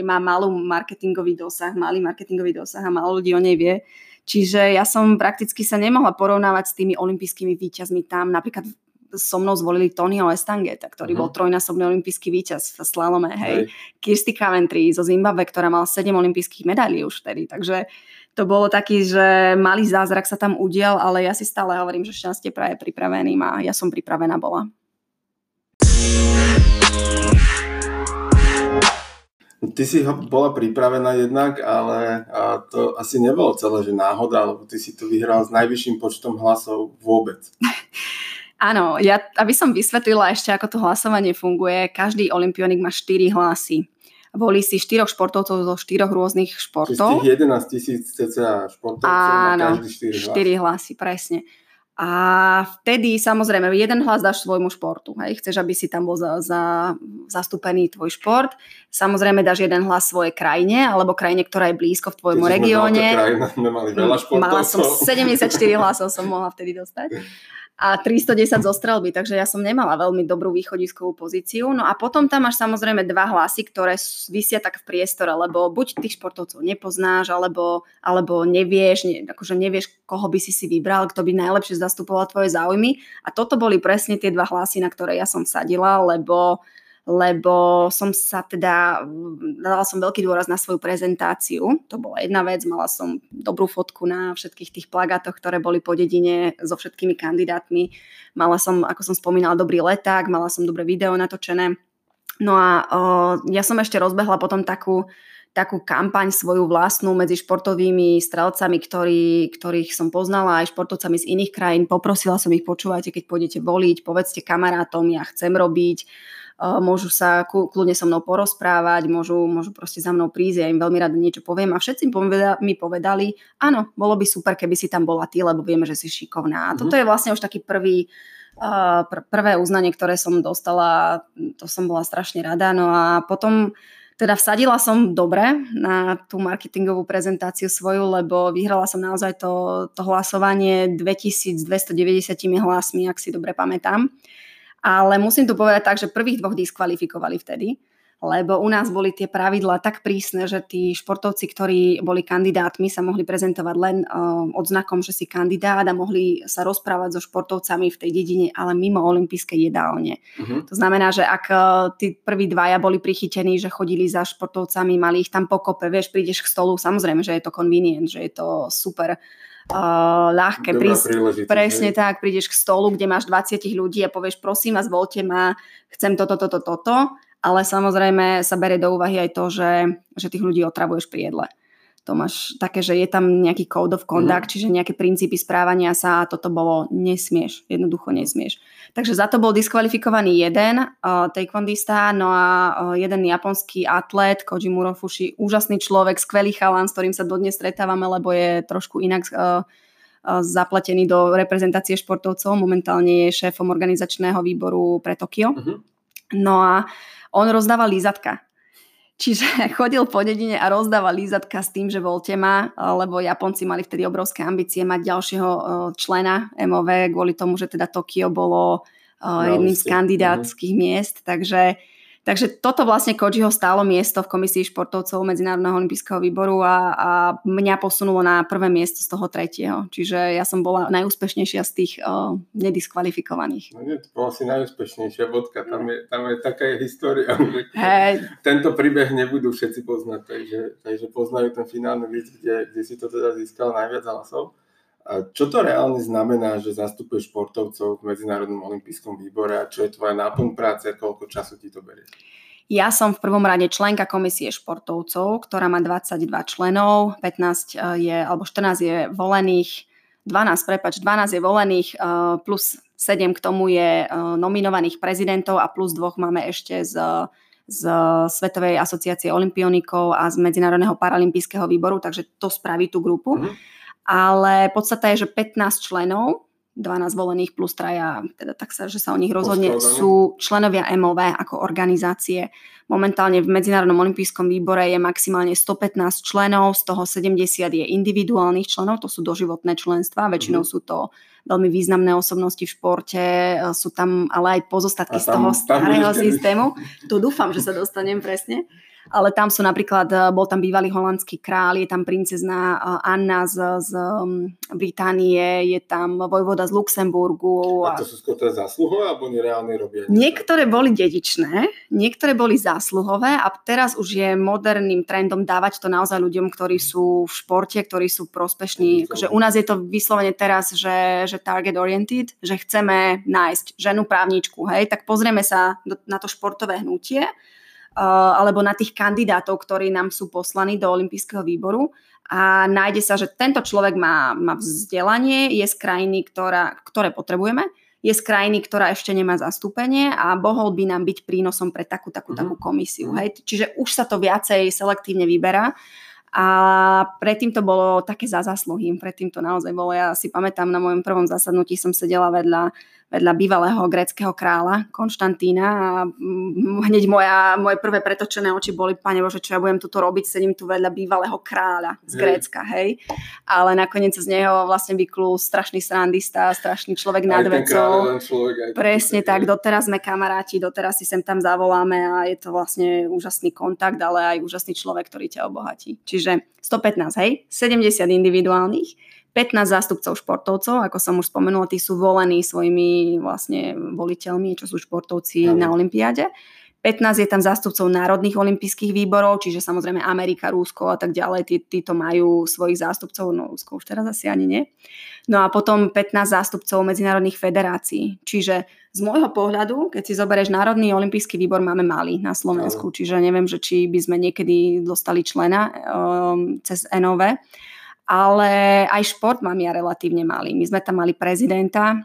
má malú marketingový dosah, malý marketingový dosah a málo ľudí o nej vie, Čiže ja som prakticky sa nemohla porovnávať s tými olympijskými výťazmi tam. Napríklad so mnou zvolili Tonyho Estangeta, ktorý uh-huh. bol trojnásobný olimpijský víťaz v slalome, hej. hej. Kirsty Coventry zo Zimbabwe, ktorá mala 7 olimpijských medailí už vtedy. Takže to bolo taký, že malý zázrak sa tam udiel, ale ja si stále hovorím, že šťastie praje pripraveným a ja som pripravená bola. Ty si bola pripravená jednak, ale to asi nebolo celé, že náhoda, lebo ty si to vyhral s najvyšším počtom hlasov vôbec. Áno, ja, aby som vysvetlila ešte, ako to hlasovanie funguje, každý olimpionik má 4 hlasy. Volí si štyroch športovcov zo štyroch rôznych športov. Čiže tých 11 tisíc cca športovcov Áno, má každý 4 hlasy. 4 hlasy, presne. A vtedy samozrejme jeden hlas dáš svojmu športu. Hej? Chceš, aby si tam bol za, za, zastúpený tvoj šport. Samozrejme dáš jeden hlas svojej krajine alebo krajine, ktorá je blízko v tvojom regióne. Mala som 74 hlasov som mohla vtedy dostať a 310 zo strelby, takže ja som nemala veľmi dobrú východiskovú pozíciu. No a potom tam máš samozrejme dva hlasy, ktoré vysia tak v priestore, lebo buď tých športovcov nepoznáš, alebo, alebo nevieš, ne, akože nevieš, koho by si si vybral, kto by najlepšie zastupoval tvoje záujmy. A toto boli presne tie dva hlasy, na ktoré ja som sadila, lebo lebo som sa teda, dala som veľký dôraz na svoju prezentáciu, to bola jedna vec, mala som dobrú fotku na všetkých tých plagátoch, ktoré boli po dedine so všetkými kandidátmi, mala som, ako som spomínala, dobrý leták, mala som dobré video natočené, no a o, ja som ešte rozbehla potom takú, takú kampaň svoju vlastnú medzi športovými strelcami, ktorý, ktorých som poznala, aj športovcami z iných krajín. Poprosila som ich, počúvajte, keď pôjdete voliť, povedzte kamarátom, ja chcem robiť môžu sa kľudne so mnou porozprávať, môžu, môžu proste za mnou prísť, ja im veľmi rada niečo poviem a všetci mi povedali, áno, bolo by super, keby si tam bola ty, lebo vieme, že si šikovná. A toto je vlastne už taký prvý, uh, pr- prvé uznanie, ktoré som dostala, to som bola strašne rada. No a potom teda vsadila som dobre na tú marketingovú prezentáciu svoju, lebo vyhrala som naozaj to, to hlasovanie 2290 hlasmi, ak si dobre pamätám. Ale musím tu povedať tak, že prvých dvoch diskvalifikovali vtedy, lebo u nás boli tie pravidlá tak prísne, že tí športovci, ktorí boli kandidátmi, sa mohli prezentovať len uh, odznakom, že si kandidát a mohli sa rozprávať so športovcami v tej dedine, ale mimo olympijskej jedálne. Uh-huh. To znamená, že ak uh, tí prví dvaja boli prichytení, že chodili za športovcami, mali ich tam pokope, vieš, prídeš k stolu, samozrejme, že je to convenient, že je to super uh, ľahké. prísť, presne hej. tak, prídeš k stolu, kde máš 20 ľudí a povieš, prosím vás, voľte ma, chcem toto, toto, toto, ale samozrejme sa berie do úvahy aj to, že, že tých ľudí otravuješ pri jedle to máš také, že je tam nejaký code of conduct, mm. čiže nejaké princípy správania sa a toto bolo nesmieš, jednoducho nesmieš. Takže za to bol diskvalifikovaný jeden uh, taekwondista, no a uh, jeden japonský atlet, Koji Murofushi, úžasný človek, skvelý chalan, s ktorým sa dodnes stretávame, lebo je trošku inak uh, uh, zaplatený do reprezentácie športovcov, momentálne je šéfom organizačného výboru pre Tokio. Mm-hmm. No a on rozdáva lízatka Čiže chodil po dedine a rozdával lízatka s tým, že voľte ma, lebo Japonci mali vtedy obrovské ambície mať ďalšieho člena MOV kvôli tomu, že teda Tokio bolo jedným z kandidátskych miest, takže Takže toto vlastne Kojiho stálo miesto v komisii športovcov Medzinárodného olympijského výboru a, a mňa posunulo na prvé miesto z toho tretieho. Čiže ja som bola najúspešnejšia z tých uh, nediskvalifikovaných. No nie, to bola si najúspešnejšia bodka. Tam je, tam je taká história. Hey. Tento príbeh nebudú všetci poznať, takže, takže poznajú ten finálny list, kde, kde si to teda získal najviac hlasov. Čo to reálne znamená, že zastupuješ športovcov v Medzinárodnom olympijskom výbore a čo je tvoja náplň práce a koľko času ti to berie? Ja som v prvom rade členka komisie športovcov, ktorá má 22 členov, 15 eh, je, alebo 14 je volených, 12, prepač, 12 je volených, eh, plus 7 k tomu je eh, nominovaných prezidentov a plus dvoch máme ešte z z Svetovej asociácie olimpionikov a z Medzinárodného paralympijského výboru, takže to spraví tú grupu. Mm-hmm ale podstata je, že 15 členov, 12 volených plus traja, teda tak sa, že sa o nich rozhodne, sú členovia MOV ako organizácie. Momentálne v Medzinárodnom olympijskom výbore je maximálne 115 členov, z toho 70 je individuálnych členov, to sú doživotné členstva, väčšinou mm. sú to veľmi významné osobnosti v športe, sú tam ale aj pozostatky tam, z toho starého systému. Tu dúfam, že sa dostanem presne ale tam sú napríklad, e, bol tam bývalý holandský král, je tam princezná e, Anna z, z Británie, je tam vojvoda z Luxemburgu. A to sú skôr zásluhové alebo nereálne robia? Niektoré boli dedičné, niektoré boli zásluhové a teraz už je moderným trendom dávať to naozaj ľuďom, ktorí sú v športe, ktorí sú prospešní. Akože u nás je to vyslovene teraz, že, že target oriented, že chceme nájsť ženu právničku, hej, tak pozrieme sa na to športové hnutie alebo na tých kandidátov, ktorí nám sú poslaní do olympijského výboru a nájde sa, že tento človek má, má vzdelanie, je z krajiny, ktorá, ktoré potrebujeme, je z krajiny, ktorá ešte nemá zastúpenie a mohol by nám byť prínosom pre takú, takú, mm-hmm. takú komisiu. Hej? Čiže už sa to viacej selektívne vyberá a predtým to bolo také za zásluhy, predtým to naozaj bolo, ja si pamätám, na mojom prvom zasadnutí som sedela vedľa vedľa bývalého greckého kráľa Konštantína a hneď moja, moje prvé pretočené oči boli, pane Bože, čo ja budem tuto robiť, sedím tu vedľa bývalého kráľa z Grécka, hej. Ale nakoniec z neho vlastne vyklul strašný srandista, strašný človek nad vecou. Presne tak, doteraz sme kamaráti, doteraz si sem tam zavoláme a je to vlastne úžasný kontakt, ale aj úžasný človek, ktorý ťa obohatí. Čiže 115, hej, 70 individuálnych, 15 zástupcov športovcov, ako som už spomenula, tí sú volení svojimi vlastne voliteľmi, čo sú športovci Aj. na Olympiáde. 15 je tam zástupcov národných olympijských výborov, čiže samozrejme Amerika, Rúsko a tak ďalej, tí, títo majú svojich zástupcov, no Rúsko už teraz asi ani nie. No a potom 15 zástupcov medzinárodných federácií. Čiže z môjho pohľadu, keď si zoberieš Národný olympijský výbor, máme malý na Slovensku, čiže neviem, že či by sme niekedy dostali člena um, cez NOV ale aj šport mám ja relatívne malý. My sme tam mali prezidenta,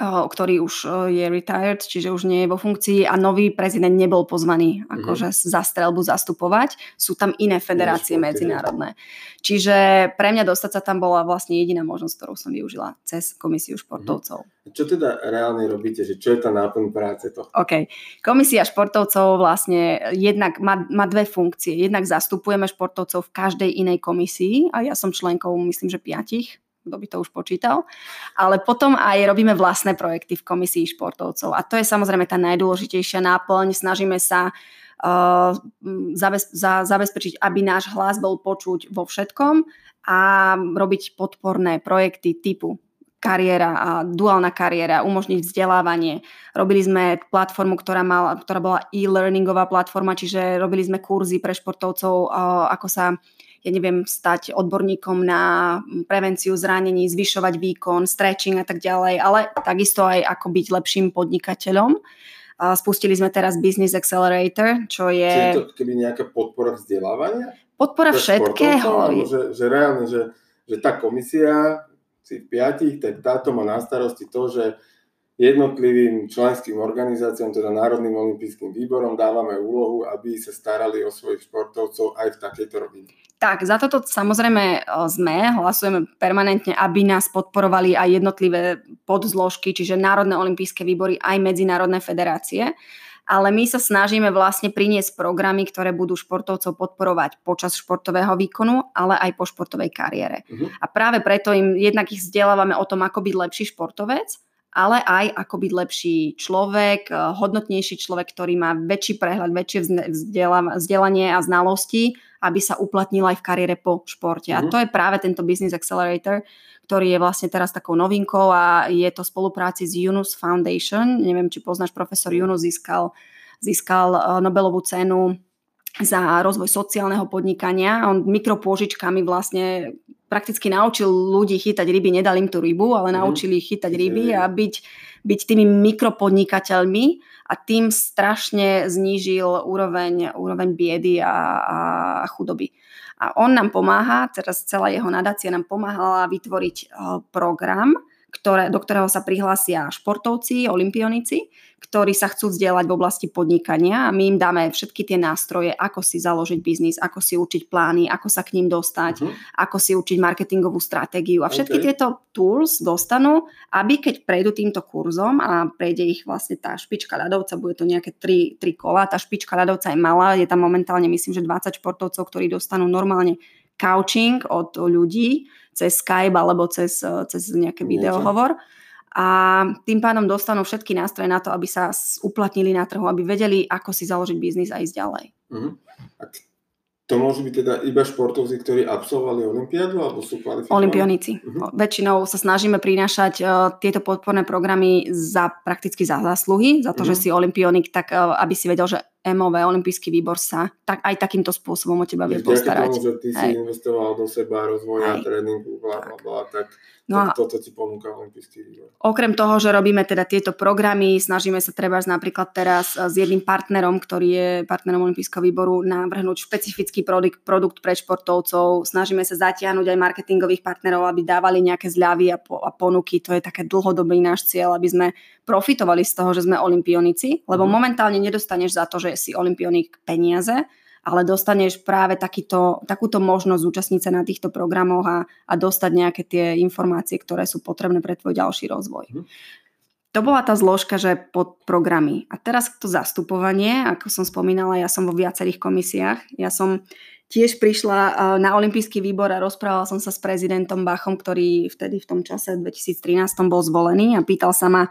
ktorý už je retired, čiže už nie je vo funkcii a nový prezident nebol pozvaný mm-hmm. akože za strelbu zastupovať. Sú tam iné federácie no, medzinárodné. Čiže pre mňa dostať sa tam bola vlastne jediná možnosť, ktorú som využila cez komisiu športovcov. Mm-hmm. Čo teda reálne robíte? Že čo je tá náplň práce to? OK. Komisia športovcov vlastne jednak má, má dve funkcie. Jednak zastupujeme športovcov v každej inej komisii a ja som členkou myslím, že piatich kto by to už počítal. Ale potom aj robíme vlastné projekty v komisii športovcov. A to je samozrejme tá najdôležitejšia náplň. Snažíme sa uh, zabez, za, zabezpečiť, aby náš hlas bol počuť vo všetkom a robiť podporné projekty typu kariéra a duálna kariéra, umožniť vzdelávanie. Robili sme platformu, ktorá, mala, ktorá bola e-learningová platforma, čiže robili sme kurzy pre športovcov, uh, ako sa ja neviem, stať odborníkom na prevenciu zranení, zvyšovať výkon, stretching a tak ďalej, ale takisto aj ako byť lepším podnikateľom. Spustili sme teraz Business Accelerator, čo je... Čiže je to keby nejaká podpora vzdelávania? Podpora všetkého. Že, že reálne, že, že tá komisia si piatich, tak táto má na starosti to, že jednotlivým členským organizáciám, teda Národným olympijským výborom, dávame úlohu, aby sa starali o svojich športovcov aj v takejto rovine. Tak, za toto samozrejme sme, hlasujeme permanentne, aby nás podporovali aj jednotlivé podzložky, čiže Národné olympijské výbory, aj medzinárodné federácie. Ale my sa snažíme vlastne priniesť programy, ktoré budú športovcov podporovať počas športového výkonu, ale aj po športovej kariére. Uh-huh. A práve preto im jednak ich vzdelávame o tom, ako byť lepší športovec, ale aj ako byť lepší človek, eh, hodnotnejší človek, ktorý má väčší prehľad, väčšie vzdelanie a znalosti, aby sa uplatnil aj v kariére po športe. Mm-hmm. A mhm. to je práve tento Business Accelerator, ktorý je vlastne teraz takou novinkou a je to spolupráci s Yunus Foundation. Neviem, či poznáš, profesor Yunus získal, získal eh, Nobelovú cenu za rozvoj sociálneho podnikania. On mikropôžičkami vlastne prakticky naučil ľudí chytať ryby, nedal im tú rybu, ale mm. naučili ich chytať ryby a byť, byť tými mikropodnikateľmi a tým strašne znížil úroveň, úroveň biedy a, a chudoby. A on nám pomáha, teraz celá jeho nadácia nám pomáhala vytvoriť eh, program, ktoré, do ktorého sa prihlásia športovci, olimpionici, ktorí sa chcú vzdielať v oblasti podnikania a my im dáme všetky tie nástroje, ako si založiť biznis, ako si učiť plány, ako sa k ním dostať, uh-huh. ako si učiť marketingovú stratégiu a všetky okay. tieto tools dostanú, aby keď prejdú týmto kurzom a prejde ich vlastne tá špička ľadovca, bude to nejaké 3, 3 kola, tá špička ľadovca je malá, je tam momentálne myslím, že 20 športovcov, ktorí dostanú normálne coaching od ľudí cez Skype alebo cez, cez nejaké videohovor a tým pádom dostanú všetky nástroje na to, aby sa uplatnili na trhu, aby vedeli, ako si založiť biznis a ísť ďalej. Uh-huh. A to môžu byť teda iba športovci, ktorí absolvovali Olympiádu alebo sú kvalifikovaní? Olympionici. Uh-huh. Väčšinou sa snažíme prinášať uh, tieto podporné programy za prakticky za zásluhy, za to, uh-huh. že si olimpionik, tak uh, aby si vedel, že MOV, Olympijský výbor sa tak aj takýmto spôsobom o teba vie postarať. Tomu, že ty Hej. si investoval do seba, rozvoja, Hej. tréningu, bla, bla, bla, tak, no tak toto ti ponúka Olympijský výbor. Okrem toho, že robíme teda tieto programy, snažíme sa treba napríklad teraz s jedným partnerom, ktorý je partnerom Olympijského výboru, navrhnúť špecifický produkt, produkt pre športovcov. Snažíme sa zatiahnuť aj marketingových partnerov, aby dávali nejaké zľavy a, po, a ponuky. To je také dlhodobý náš cieľ, aby sme profitovali z toho, že sme olimpionici, lebo mm. momentálne nedostaneš za to, že si olimpionik peniaze, ale dostaneš práve takýto, takúto možnosť zúčastniť sa na týchto programoch a, a dostať nejaké tie informácie, ktoré sú potrebné pre tvoj ďalší rozvoj. Mm. To bola tá zložka, že pod programy. A teraz to zastupovanie, ako som spomínala, ja som vo viacerých komisiách. Ja som tiež prišla e, na Olympijský výbor a rozprávala som sa s prezidentom Bachom, ktorý vtedy v tom čase 2013 bol zvolený a pýtal sa ma,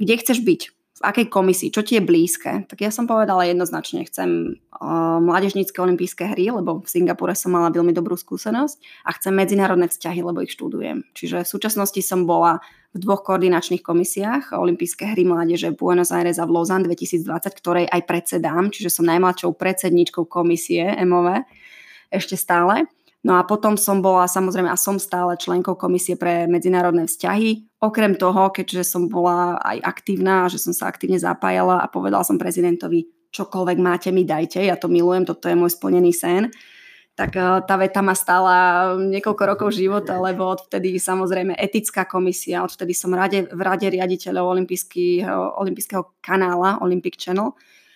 kde chceš byť, v akej komisii, čo ti je blízke. Tak ja som povedala jednoznačne, chcem uh, mládežnícke olympijské hry, lebo v Singapure som mala veľmi dobrú skúsenosť a chcem medzinárodné vzťahy, lebo ich študujem. Čiže v súčasnosti som bola v dvoch koordinačných komisiách Olympijské hry mládeže Buenos Aires a v Lausanne 2020, ktorej aj predsedám, čiže som najmladšou predsedničkou komisie MOV ešte stále. No a potom som bola samozrejme a som stále členkou komisie pre medzinárodné vzťahy. Okrem toho, keďže som bola aj aktívna, že som sa aktívne zapájala a povedala som prezidentovi, čokoľvek máte mi dajte, ja to milujem, toto je môj splnený sen tak eh, tá veta ma stala niekoľko rokov života, lebo odvtedy samozrejme etická komisia, odvtedy som rade, v rade riaditeľov olympijského kanála Olympic Channel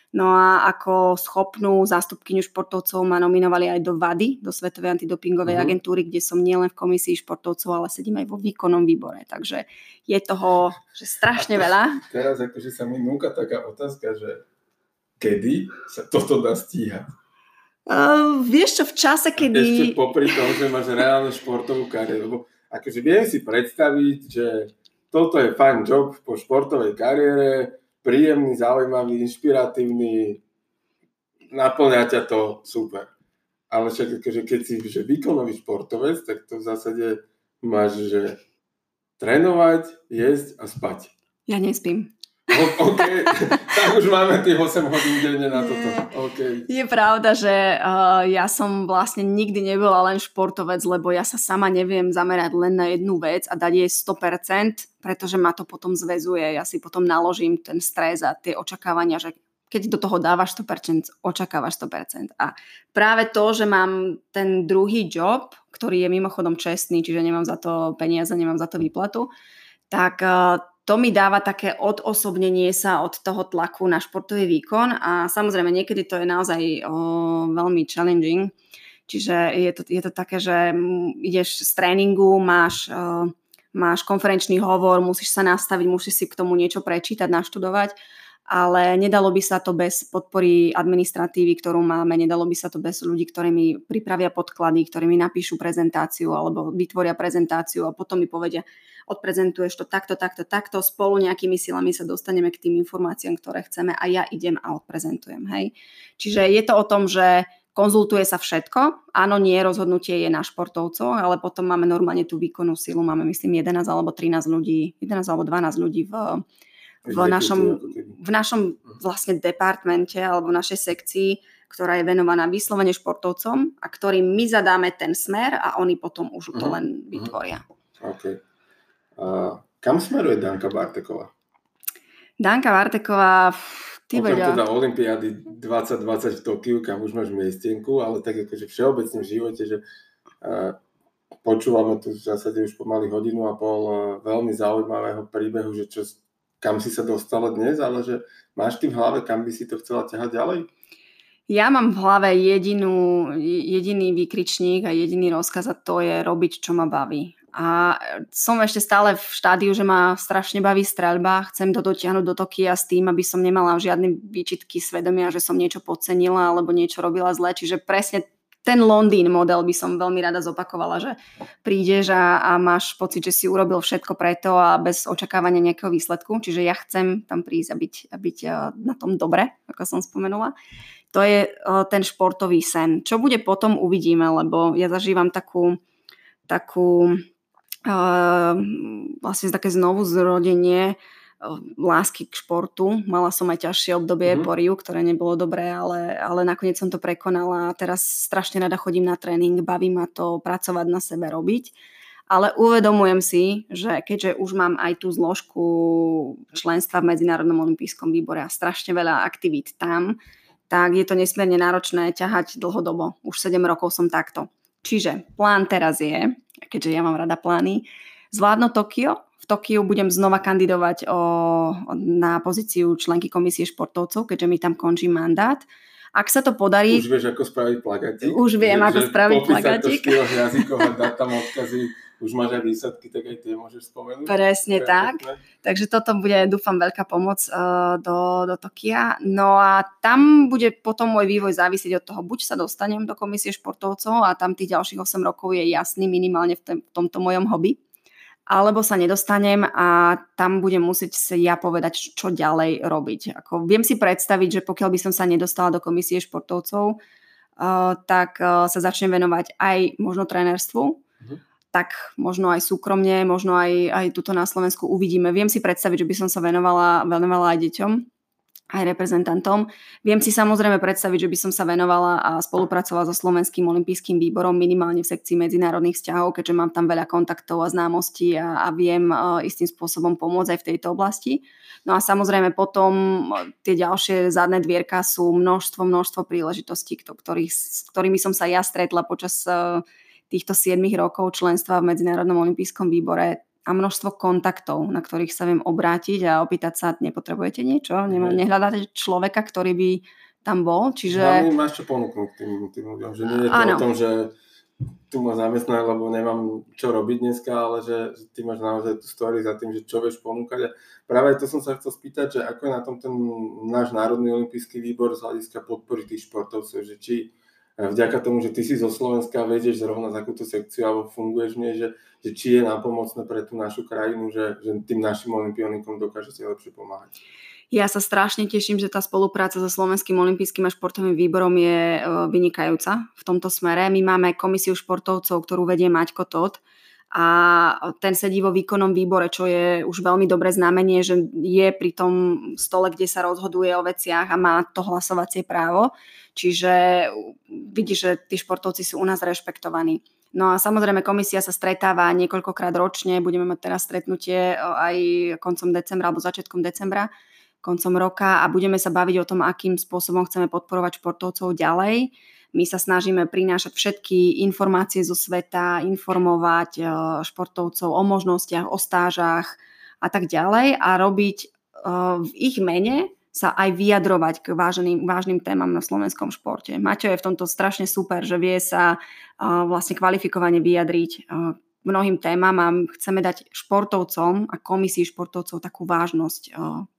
No a ako schopnú zástupkyňu športovcov ma nominovali aj do VADY, do Svetovej antidopingovej uh-huh. agentúry, kde som nielen v komisii športovcov, ale sedím aj vo výkonnom výbore. Takže je toho že strašne veľa. Teraz akože sa mi núka taká otázka, že kedy sa toto dá stíhať? Uh, vieš čo, v čase, kedy... Ešte popri tom, že máš reálne športovú kariéru. Lebo akože viem si predstaviť, že toto je fajn job po športovej kariére, príjemný, zaujímavý, inšpiratívny, naplňa ťa to super. Ale však akože keď si že výkonový športovec, tak to v zásade máš, že trénovať, jesť a spať. Ja nespím. OK, tak už máme tých 8 hodín denne na toto. Okay. Je pravda, že uh, ja som vlastne nikdy nebola len športovec, lebo ja sa sama neviem zamerať len na jednu vec a dať jej 100%, pretože ma to potom zväzuje. Ja si potom naložím ten stres a tie očakávania, že keď do toho dávaš 100%, očakávaš 100%. A práve to, že mám ten druhý job, ktorý je mimochodom čestný, čiže nemám za to peniaze, nemám za to výplatu, tak uh, to mi dáva také odosobnenie sa od toho tlaku na športový výkon a samozrejme niekedy to je naozaj o, veľmi challenging. Čiže je to, je to také, že ideš z tréningu, máš, o, máš konferenčný hovor, musíš sa nastaviť, musíš si k tomu niečo prečítať, naštudovať ale nedalo by sa to bez podpory administratívy, ktorú máme, nedalo by sa to bez ľudí, ktorí mi pripravia podklady, ktorí mi napíšu prezentáciu alebo vytvoria prezentáciu a potom mi povedia, odprezentuješ to takto, takto, takto, spolu nejakými silami sa dostaneme k tým informáciám, ktoré chceme a ja idem a odprezentujem. Hej. Čiže je to o tom, že konzultuje sa všetko. Áno, nie, rozhodnutie je na športovcoch, ale potom máme normálne tú výkonnú silu. Máme, myslím, 11 alebo 13 ľudí, 11 alebo 12 ľudí v v našom, v našom vlastne departmente alebo v našej sekcii, ktorá je venovaná vyslovene športovcom a ktorým my zadáme ten smer a oni potom už to mhm. len mhm. vytvoria. Okay. A kam smeruje Danka Barteková? Danka Barteková, ty Okrem teda Olympiády 2020 v Tokiu, kam už máš miestenku, ale tak akože všeobecne v živote, že uh, počúvame tu v zásade už pomaly hodinu a pol uh, veľmi zaujímavého príbehu, že čo kam si sa dostala dnes, ale že máš ty v hlave, kam by si to chcela ťahať ďalej? Ja mám v hlave jedinú, jediný výkričník a jediný rozkaz a to je robiť, čo ma baví. A som ešte stále v štádiu, že ma strašne baví streľba. Chcem to dotiahnuť do Tokia s tým, aby som nemala žiadne výčitky svedomia, že som niečo podcenila alebo niečo robila zle. Čiže presne ten Londýn model by som veľmi rada zopakovala, že prídeš a, a máš pocit, že si urobil všetko preto a bez očakávania nejakého výsledku. Čiže ja chcem tam prísť a byť, a byť na tom dobre, ako som spomenula. To je ten športový sen. Čo bude potom, uvidíme, lebo ja zažívam takú, takú uh, vlastne také znovu zrodenie lásky k športu. Mala som aj ťažšie obdobie mm-hmm. poriu, ktoré nebolo dobré, ale, ale nakoniec som to prekonala a teraz strašne rada chodím na tréning, baví ma to pracovať na sebe, robiť. Ale uvedomujem si, že keďže už mám aj tú zložku členstva v Medzinárodnom olympijskom výbore a strašne veľa aktivít tam, tak je to nesmierne náročné ťahať dlhodobo. Už 7 rokov som takto. Čiže plán teraz je, keďže ja mám rada plány, zvládnuť Tokio Tokiu budem znova kandidovať o, na pozíciu členky komisie športovcov, keďže mi tam končí mandát. Ak sa to podarí... Už vieš, ako spraviť plagatík? Už viem, ako spraviť plagatík. to v jazykoch a dať tam odkazy, už máš aj výsadky, tak aj tie môžeš spomenúť. Presne tak. Takže toto bude, dúfam, veľká pomoc uh, do, do Tokia. No a tam bude potom môj vývoj závisieť od toho, buď sa dostanem do komisie športovcov a tam tých ďalších 8 rokov je jasný minimálne v, v tomto mojom hobby alebo sa nedostanem a tam budem musieť si ja povedať, čo ďalej robiť. Ako, viem si predstaviť, že pokiaľ by som sa nedostala do komisie športovcov, uh, tak uh, sa začnem venovať aj možno trénerstvu, mm-hmm. tak možno aj súkromne, možno aj, aj tuto na Slovensku uvidíme. Viem si predstaviť, že by som sa venovala, venovala aj deťom, aj reprezentantom. Viem si samozrejme predstaviť, že by som sa venovala a spolupracovala so Slovenským olympijským výborom minimálne v sekcii medzinárodných vzťahov, keďže mám tam veľa kontaktov a známostí a, a viem uh, istým spôsobom pomôcť aj v tejto oblasti. No a samozrejme potom tie ďalšie zadné dvierka sú množstvo, množstvo príležitostí, ktorých, s ktorými som sa ja stretla počas uh, týchto 7 rokov členstva v Medzinárodnom olympijskom výbore a množstvo kontaktov, na ktorých sa viem obrátiť a opýtať sa, nepotrebujete niečo? Nehľadáte človeka, ktorý by tam bol? Čiže... Hlavne máš čo ponúknuť tým, tým ľuďom, že nie je to ano. o tom, že tu ma zamestnať, lebo nemám čo robiť dneska, ale že, že ty máš naozaj tú story za tým, že čo vieš ponúkať. A práve to som sa chcel spýtať, že ako je na tom ten náš Národný olimpijský výbor z hľadiska podpory tých športovcov, že či vďaka tomu, že ty si zo Slovenska vedieš zrovna takúto sekciu alebo funguješ v nej, že, že či je nápomocné pre tú našu krajinu, že, že tým našim olimpionikom dokážete lepšie pomáhať. Ja sa strašne teším, že tá spolupráca so Slovenským olympijským a športovým výborom je e, vynikajúca v tomto smere. My máme komisiu športovcov, ktorú vedie Maťko Todt a ten sedí vo výkonnom výbore, čo je už veľmi dobré znamenie, že je pri tom stole, kde sa rozhoduje o veciach a má to hlasovacie právo. Čiže vidíš, že tí športovci sú u nás rešpektovaní. No a samozrejme komisia sa stretáva niekoľkokrát ročne, budeme mať teraz stretnutie aj koncom decembra alebo začiatkom decembra, koncom roka a budeme sa baviť o tom, akým spôsobom chceme podporovať športovcov ďalej. My sa snažíme prinášať všetky informácie zo sveta, informovať e, športovcov o možnostiach, o stážach a tak ďalej a robiť e, v ich mene sa aj vyjadrovať k vážnym, vážnym témam na slovenskom športe. Maťo je v tomto strašne super, že vie sa uh, vlastne kvalifikovane vyjadriť mnohým témam a chceme dať športovcom a komisii športovcov takú vážnosť,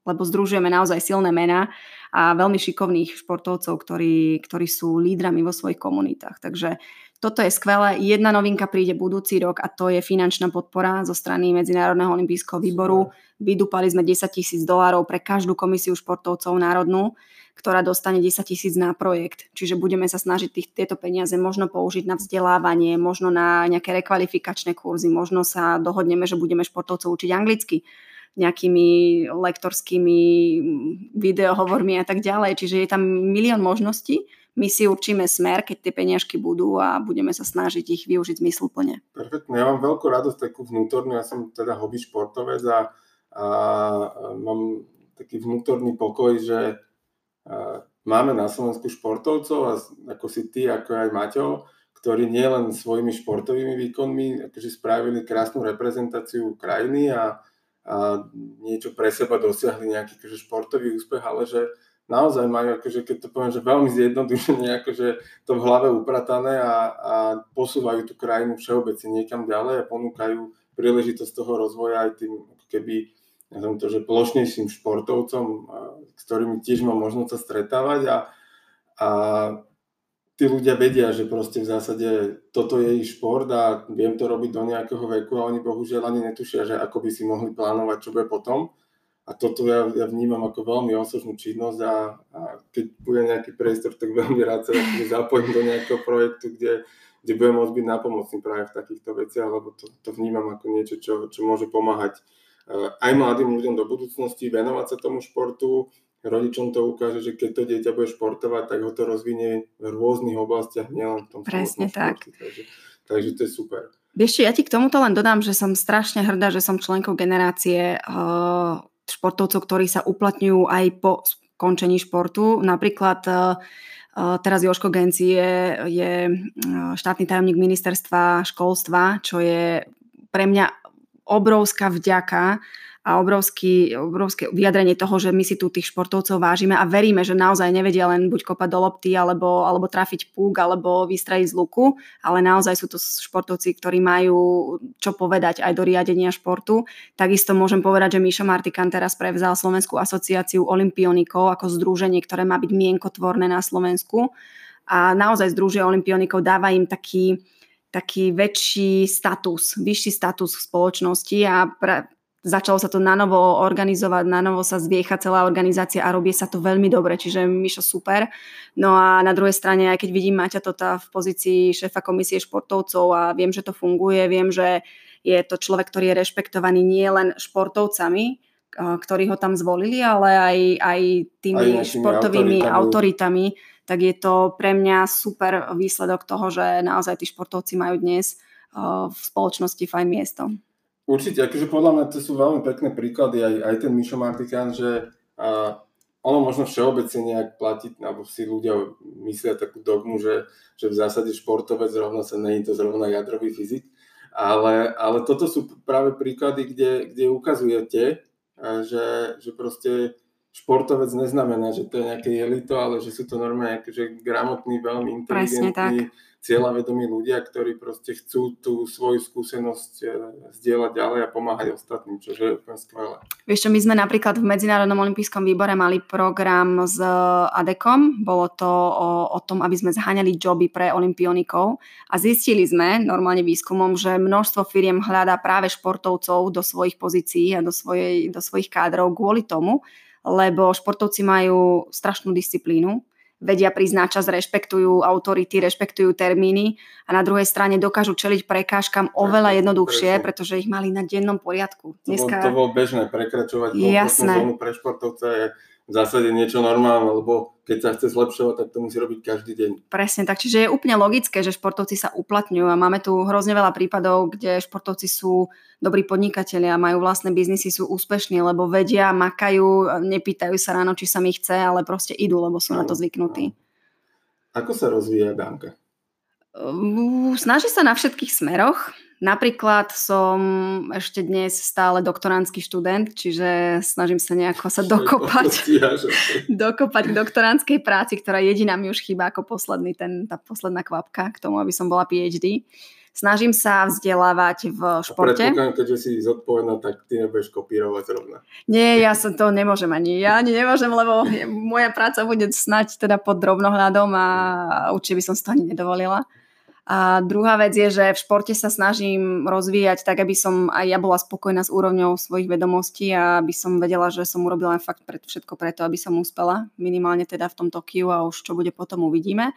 lebo združujeme naozaj silné mená a veľmi šikovných športovcov, ktorí, ktorí sú lídrami vo svojich komunitách. Takže toto je skvelé. Jedna novinka príde budúci rok a to je finančná podpora zo strany Medzinárodného olympijského výboru. Vydúpali sme 10 tisíc dolárov pre každú komisiu športovcov národnú, ktorá dostane 10 tisíc na projekt. Čiže budeme sa snažiť tých, tieto peniaze možno použiť na vzdelávanie, možno na nejaké rekvalifikačné kurzy, možno sa dohodneme, že budeme športovcov učiť anglicky nejakými lektorskými videohovormi a tak ďalej. Čiže je tam milión možností my si určíme smer, keď tie peniažky budú a budeme sa snažiť ich využiť zmysluplne. Perfektne, ja mám veľkú radosť takú vnútornú, ja som teda hobby športovec a, a mám taký vnútorný pokoj, že a, máme na Slovensku športovcov a ako si ty, ako aj Maťo, ktorí nielen svojimi športovými výkonmi akože spravili krásnu reprezentáciu krajiny a, a niečo pre seba dosiahli nejaký akože športový úspech, ale že naozaj majú, akože, keď to poviem, že veľmi zjednodušene akože to v hlave upratané a, a posúvajú tú krajinu všeobecne niekam ďalej a ponúkajú príležitosť toho rozvoja aj tým keby ja to, že plošnejším športovcom, s ktorými tiež mám možnosť sa stretávať a, a tí ľudia vedia, že proste v zásade toto je ich šport a viem to robiť do nejakého veku a oni bohužiaľ ani netušia, že ako by si mohli plánovať, čo bude potom. A toto ja, ja vnímam ako veľmi osožnú činnosť a, a keď bude nejaký priestor, tak veľmi rád sa zapojím do nejakého projektu, kde, kde budem môcť byť napomocný práve v takýchto veciach, lebo to, to vnímam ako niečo, čo, čo môže pomáhať eh, aj mladým ľuďom do budúcnosti, venovať sa tomu športu, rodičom to ukáže, že keď to dieťa bude športovať, tak ho to rozvinie v rôznych oblastiach, nielen v tom Presne tak. Takže, takže to je super. Vieš, ja ti k tomuto len dodám, že som strašne hrdá, že som členkou generácie uh, športovcov, ktorí sa uplatňujú aj po skončení športu. Napríklad uh, teraz Joško Genci je, je štátny tajomník ministerstva školstva, čo je pre mňa obrovská vďaka a obrovský, obrovské vyjadrenie toho, že my si tu tých športovcov vážime a veríme, že naozaj nevedia len buď kopať do lopty, alebo, alebo trafiť púk, alebo vystrajiť z luku, ale naozaj sú to športovci, ktorí majú čo povedať aj do riadenia športu. Takisto môžem povedať, že Mišo Martikan teraz prevzal Slovenskú asociáciu olimpionikov ako združenie, ktoré má byť mienkotvorné na Slovensku a naozaj združuje olimpionikov, dáva im taký, taký väčší status, vyšší status v spoločnosti a pra, začalo sa to na novo organizovať, na novo sa zviecha celá organizácia a robí sa to veľmi dobre, čiže Mišo super. No a na druhej strane, aj keď vidím Maťa Tota v pozícii šéfa komisie športovcov a viem, že to funguje, viem, že je to človek, ktorý je rešpektovaný nie len športovcami, ktorí ho tam zvolili, ale aj, aj tými aj športovými autoritami. autoritami, tak je to pre mňa super výsledok toho, že naozaj tí športovci majú dnes v spoločnosti fajn miesto. Určite, akože podľa mňa to sú veľmi pekné príklady, aj, aj ten Mišo Martikán, že a, ono možno všeobecne nejak platiť, alebo si ľudia myslia takú dogmu, že, že v zásade športovec zrovna sa není to zrovna jadrový fyzik, ale, ale toto sú práve príklady, kde, kde ukazujete, že, že proste športovec neznamená, že to je nejaké jelito, ale že sú to normálne akože gramotní, veľmi inteligentní, cieľavedomí ľudia, ktorí proste chcú tú svoju skúsenosť e, zdieľať ďalej a pomáhať ostatným, čo je úplne skvelé. Vieš čo, my sme napríklad v Medzinárodnom olympijskom výbore mali program s ADEKom, bolo to o, o tom, aby sme zháňali joby pre olimpionikov a zistili sme normálne výskumom, že množstvo firiem hľadá práve športovcov do svojich pozícií a do, svojej, do svojich kádrov kvôli tomu, lebo športovci majú strašnú disciplínu, vedia na čas, rešpektujú autority, rešpektujú termíny a na druhej strane dokážu čeliť prekážkam oveľa jednoduchšie, pretože ich mali na dennom poriadku. Dneska... To, bolo, to bolo bežné, prekračovať zónu pre športovca je v zásade niečo normálne, lebo keď sa chce zlepšovať, tak to musí robiť každý deň. Presne tak, čiže je úplne logické, že športovci sa uplatňujú a máme tu hrozne veľa prípadov, kde športovci sú dobrí podnikatelia, majú vlastné biznisy, sú úspešní, lebo vedia, makajú, nepýtajú sa ráno, či sa mi chce, ale proste idú, lebo sú no, na to zvyknutí. Ako sa rozvíja Danka? Snaží sa na všetkých smeroch. Napríklad som ešte dnes stále doktoránsky študent, čiže snažím sa nejako sa dokopať, dokopať k doktoránskej práci, ktorá jediná mi už chýba ako posledný, ten, tá posledná kvapka k tomu, aby som bola PhD. Snažím sa vzdelávať v športe. A keďže si zodpovedná, tak ty nebudeš kopírovať rovna. Nie, ja sa to nemôžem ani. Ja ani nemôžem, lebo moja práca bude snať teda pod drobnohľadom a určite by som si to ani nedovolila. A druhá vec je, že v športe sa snažím rozvíjať tak, aby som aj ja bola spokojná s úrovňou svojich vedomostí a aby som vedela, že som urobila fakt pred, všetko preto, aby som uspela. Minimálne teda v tom Tokiu a už čo bude potom uvidíme.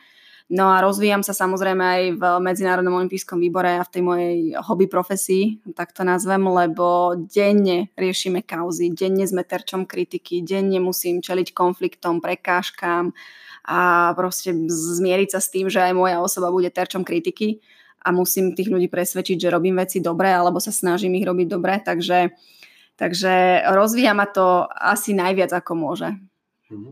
No a rozvíjam sa samozrejme aj v Medzinárodnom olympijskom výbore a v tej mojej hobby profesii, tak to nazvem, lebo denne riešime kauzy, denne sme terčom kritiky, denne musím čeliť konfliktom, prekážkam, a proste zmieriť sa s tým, že aj moja osoba bude terčom kritiky a musím tých ľudí presvedčiť, že robím veci dobre alebo sa snažím ich robiť dobre, takže, takže rozvíja ma to asi najviac ako môže. Mhm.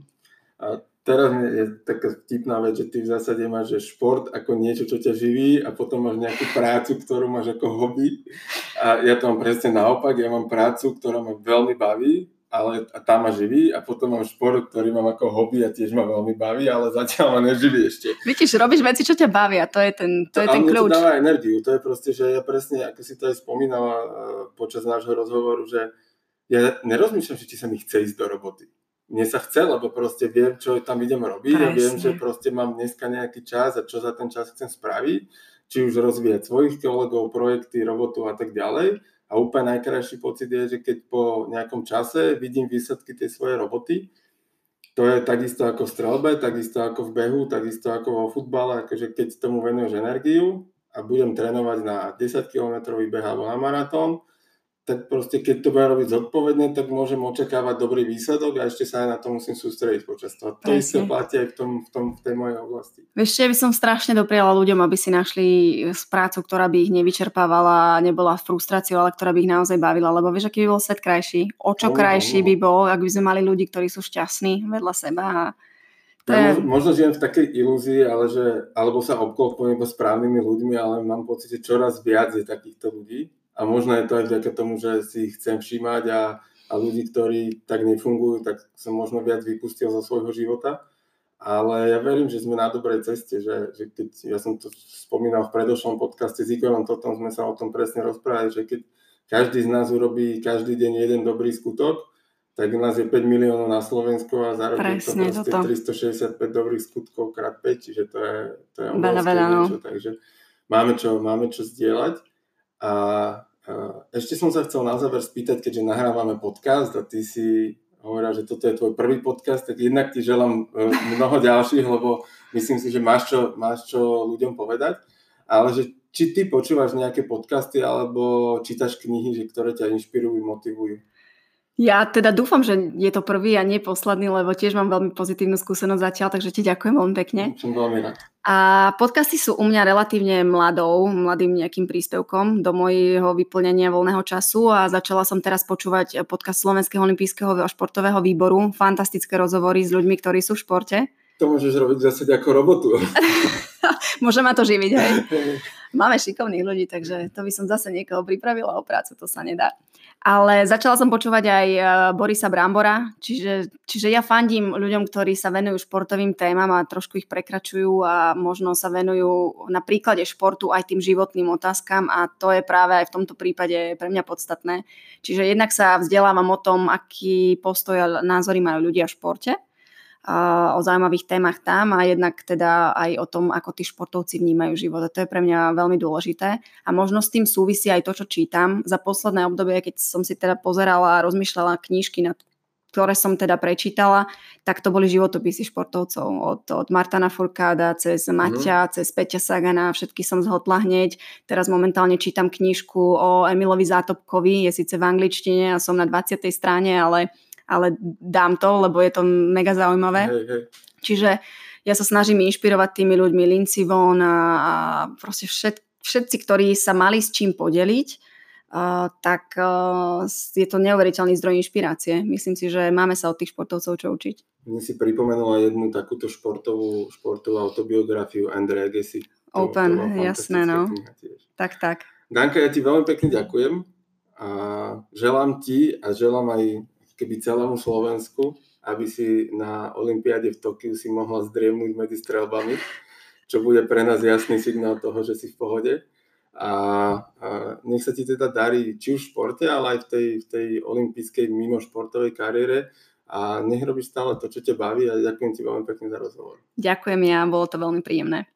A teraz je taká vtipná vec, že ty v zásade máš že šport ako niečo, čo ťa živí a potom máš nejakú prácu, ktorú máš ako hobby. A ja to mám presne naopak, ja mám prácu, ktorá ma veľmi baví ale a tá ma živí a potom mám šport, ktorý mám ako hobby a tiež ma veľmi baví, ale zatiaľ ma neživí ešte. Vidíš, robíš veci, čo ťa bavia, to je ten, to, to je ten kľúč. to dáva energiu, to je proste, že ja presne, ako si to aj spomínala uh, počas nášho rozhovoru, že ja nerozmýšľam, že či sa mi chce ísť do roboty. mne sa chce, lebo proste viem, čo tam idem robiť Presne. a viem, že proste mám dneska nejaký čas a čo za ten čas chcem spraviť, či už rozvíjať svojich kolegov, projekty, robotu a tak ďalej. A úplne najkrajší pocit je, že keď po nejakom čase vidím výsledky tej svojej roboty, to je takisto ako v strelbe, takisto ako v behu, takisto ako vo futbale, akože keď tomu venuješ energiu a budem trénovať na 10 km beh alebo na maratón, tak proste keď to budem robiť zodpovedne, tak môžem očakávať dobrý výsledok a ešte sa aj na to musím sústrediť počas toho. To isté platí aj v, tom, v, tom, v tej mojej oblasti. Vieš, ja by som strašne dopriala ľuďom, aby si našli prácu, ktorá by ich nevyčerpávala, nebola frustráciou, ale ktorá by ich naozaj bavila, lebo vieš, aký by bol svet krajší, o čo no, krajší no, no. by bol, ak by sme mali ľudí, ktorí sú šťastní vedľa seba a to ja je... možno žijem v takej ilúzii, ale že, alebo sa obklopujem správnymi ľuďmi, ale mám pocit, že čoraz viac je takýchto ľudí a možno je to aj vďaka tomu, že si ich chcem všímať a, a ľudí, ktorí tak nefungujú, tak som možno viac vypustil zo svojho života. Ale ja verím, že sme na dobrej ceste, že, že keď, ja som to spomínal v predošlom podcaste s Igorom, potom sme sa o tom presne rozprávali, že keď každý z nás urobí každý deň jeden dobrý skutok, tak nás je 5 miliónov na Slovensku a zarobí to proste 365 dobrých skutkov krát 5, čiže to je, to je veľa, veľa, no. takže máme čo, máme čo zdieľať. A ešte som sa chcel na záver spýtať, keďže nahrávame podcast a ty si hovorila, že toto je tvoj prvý podcast, tak jednak ti želám e, mnoho ďalších, lebo myslím si, že máš čo, máš čo ľuďom povedať. Ale že či ty počúvaš nejaké podcasty alebo čítaš knihy, že ktoré ťa inšpirujú, motivujú? Ja teda dúfam, že je to prvý a nie posledný, lebo tiež mám veľmi pozitívnu skúsenosť zatiaľ, takže ti ďakujem veľmi pekne. Som veľmi rád. A podcasty sú u mňa relatívne mladou, mladým nejakým príspevkom do mojho vyplnenia voľného času a začala som teraz počúvať podcast Slovenského olympijského športového výboru. Fantastické rozhovory s ľuďmi, ktorí sú v športe. To môžeš robiť zase ako robotu. Môže ma to živiť, hej. Máme šikovných ľudí, takže to by som zase niekoho pripravila o prácu, to sa nedá. Ale začala som počúvať aj e, Borisa Brambora, čiže, čiže ja fandím ľuďom, ktorí sa venujú športovým témam a trošku ich prekračujú a možno sa venujú na príklade športu aj tým životným otázkam a to je práve aj v tomto prípade pre mňa podstatné. Čiže jednak sa vzdelávam o tom, aký postoj a názory majú ľudia v športe o zaujímavých témach tam a jednak teda aj o tom, ako tí športovci vnímajú život. A to je pre mňa veľmi dôležité. A možno s tým súvisí aj to, čo čítam. Za posledné obdobie, keď som si teda pozerala a rozmýšľala knížky, na ktoré som teda prečítala, tak to boli životopisy športovcov. Od, od Martana Furkáda cez mhm. Maťa, mm. cez Peťa Sagana, všetky som zhodla hneď. Teraz momentálne čítam knižku o Emilovi Zátopkovi, je síce v angličtine a som na 20. strane, ale ale dám to, lebo je to mega zaujímavé. Hej, hej. Čiže ja sa snažím inšpirovať tými ľuďmi Lindsay Vonn a, a proste všet, všetci, ktorí sa mali s čím podeliť, uh, tak uh, je to neuveriteľný zdroj inšpirácie. Myslím si, že máme sa od tých športovcov čo učiť. Mne si pripomenula jednu takúto športovú, športovú autobiografiu Andrea Agassi. Open, to jasné, no. Tak, tak. Danka, ja ti veľmi pekne ďakujem a želám ti a želám aj keby celému Slovensku, aby si na Olympiáde v Tokiu si mohla zdriemnúť medzi strelbami, čo bude pre nás jasný signál toho, že si v pohode. A, a nech sa ti teda darí či už v športe, ale aj v tej, v tej olympijskej mimošportovej kariére a nech robíš stále to, čo ťa baví a ďakujem ti veľmi pekne za rozhovor. Ďakujem ja, bolo to veľmi príjemné.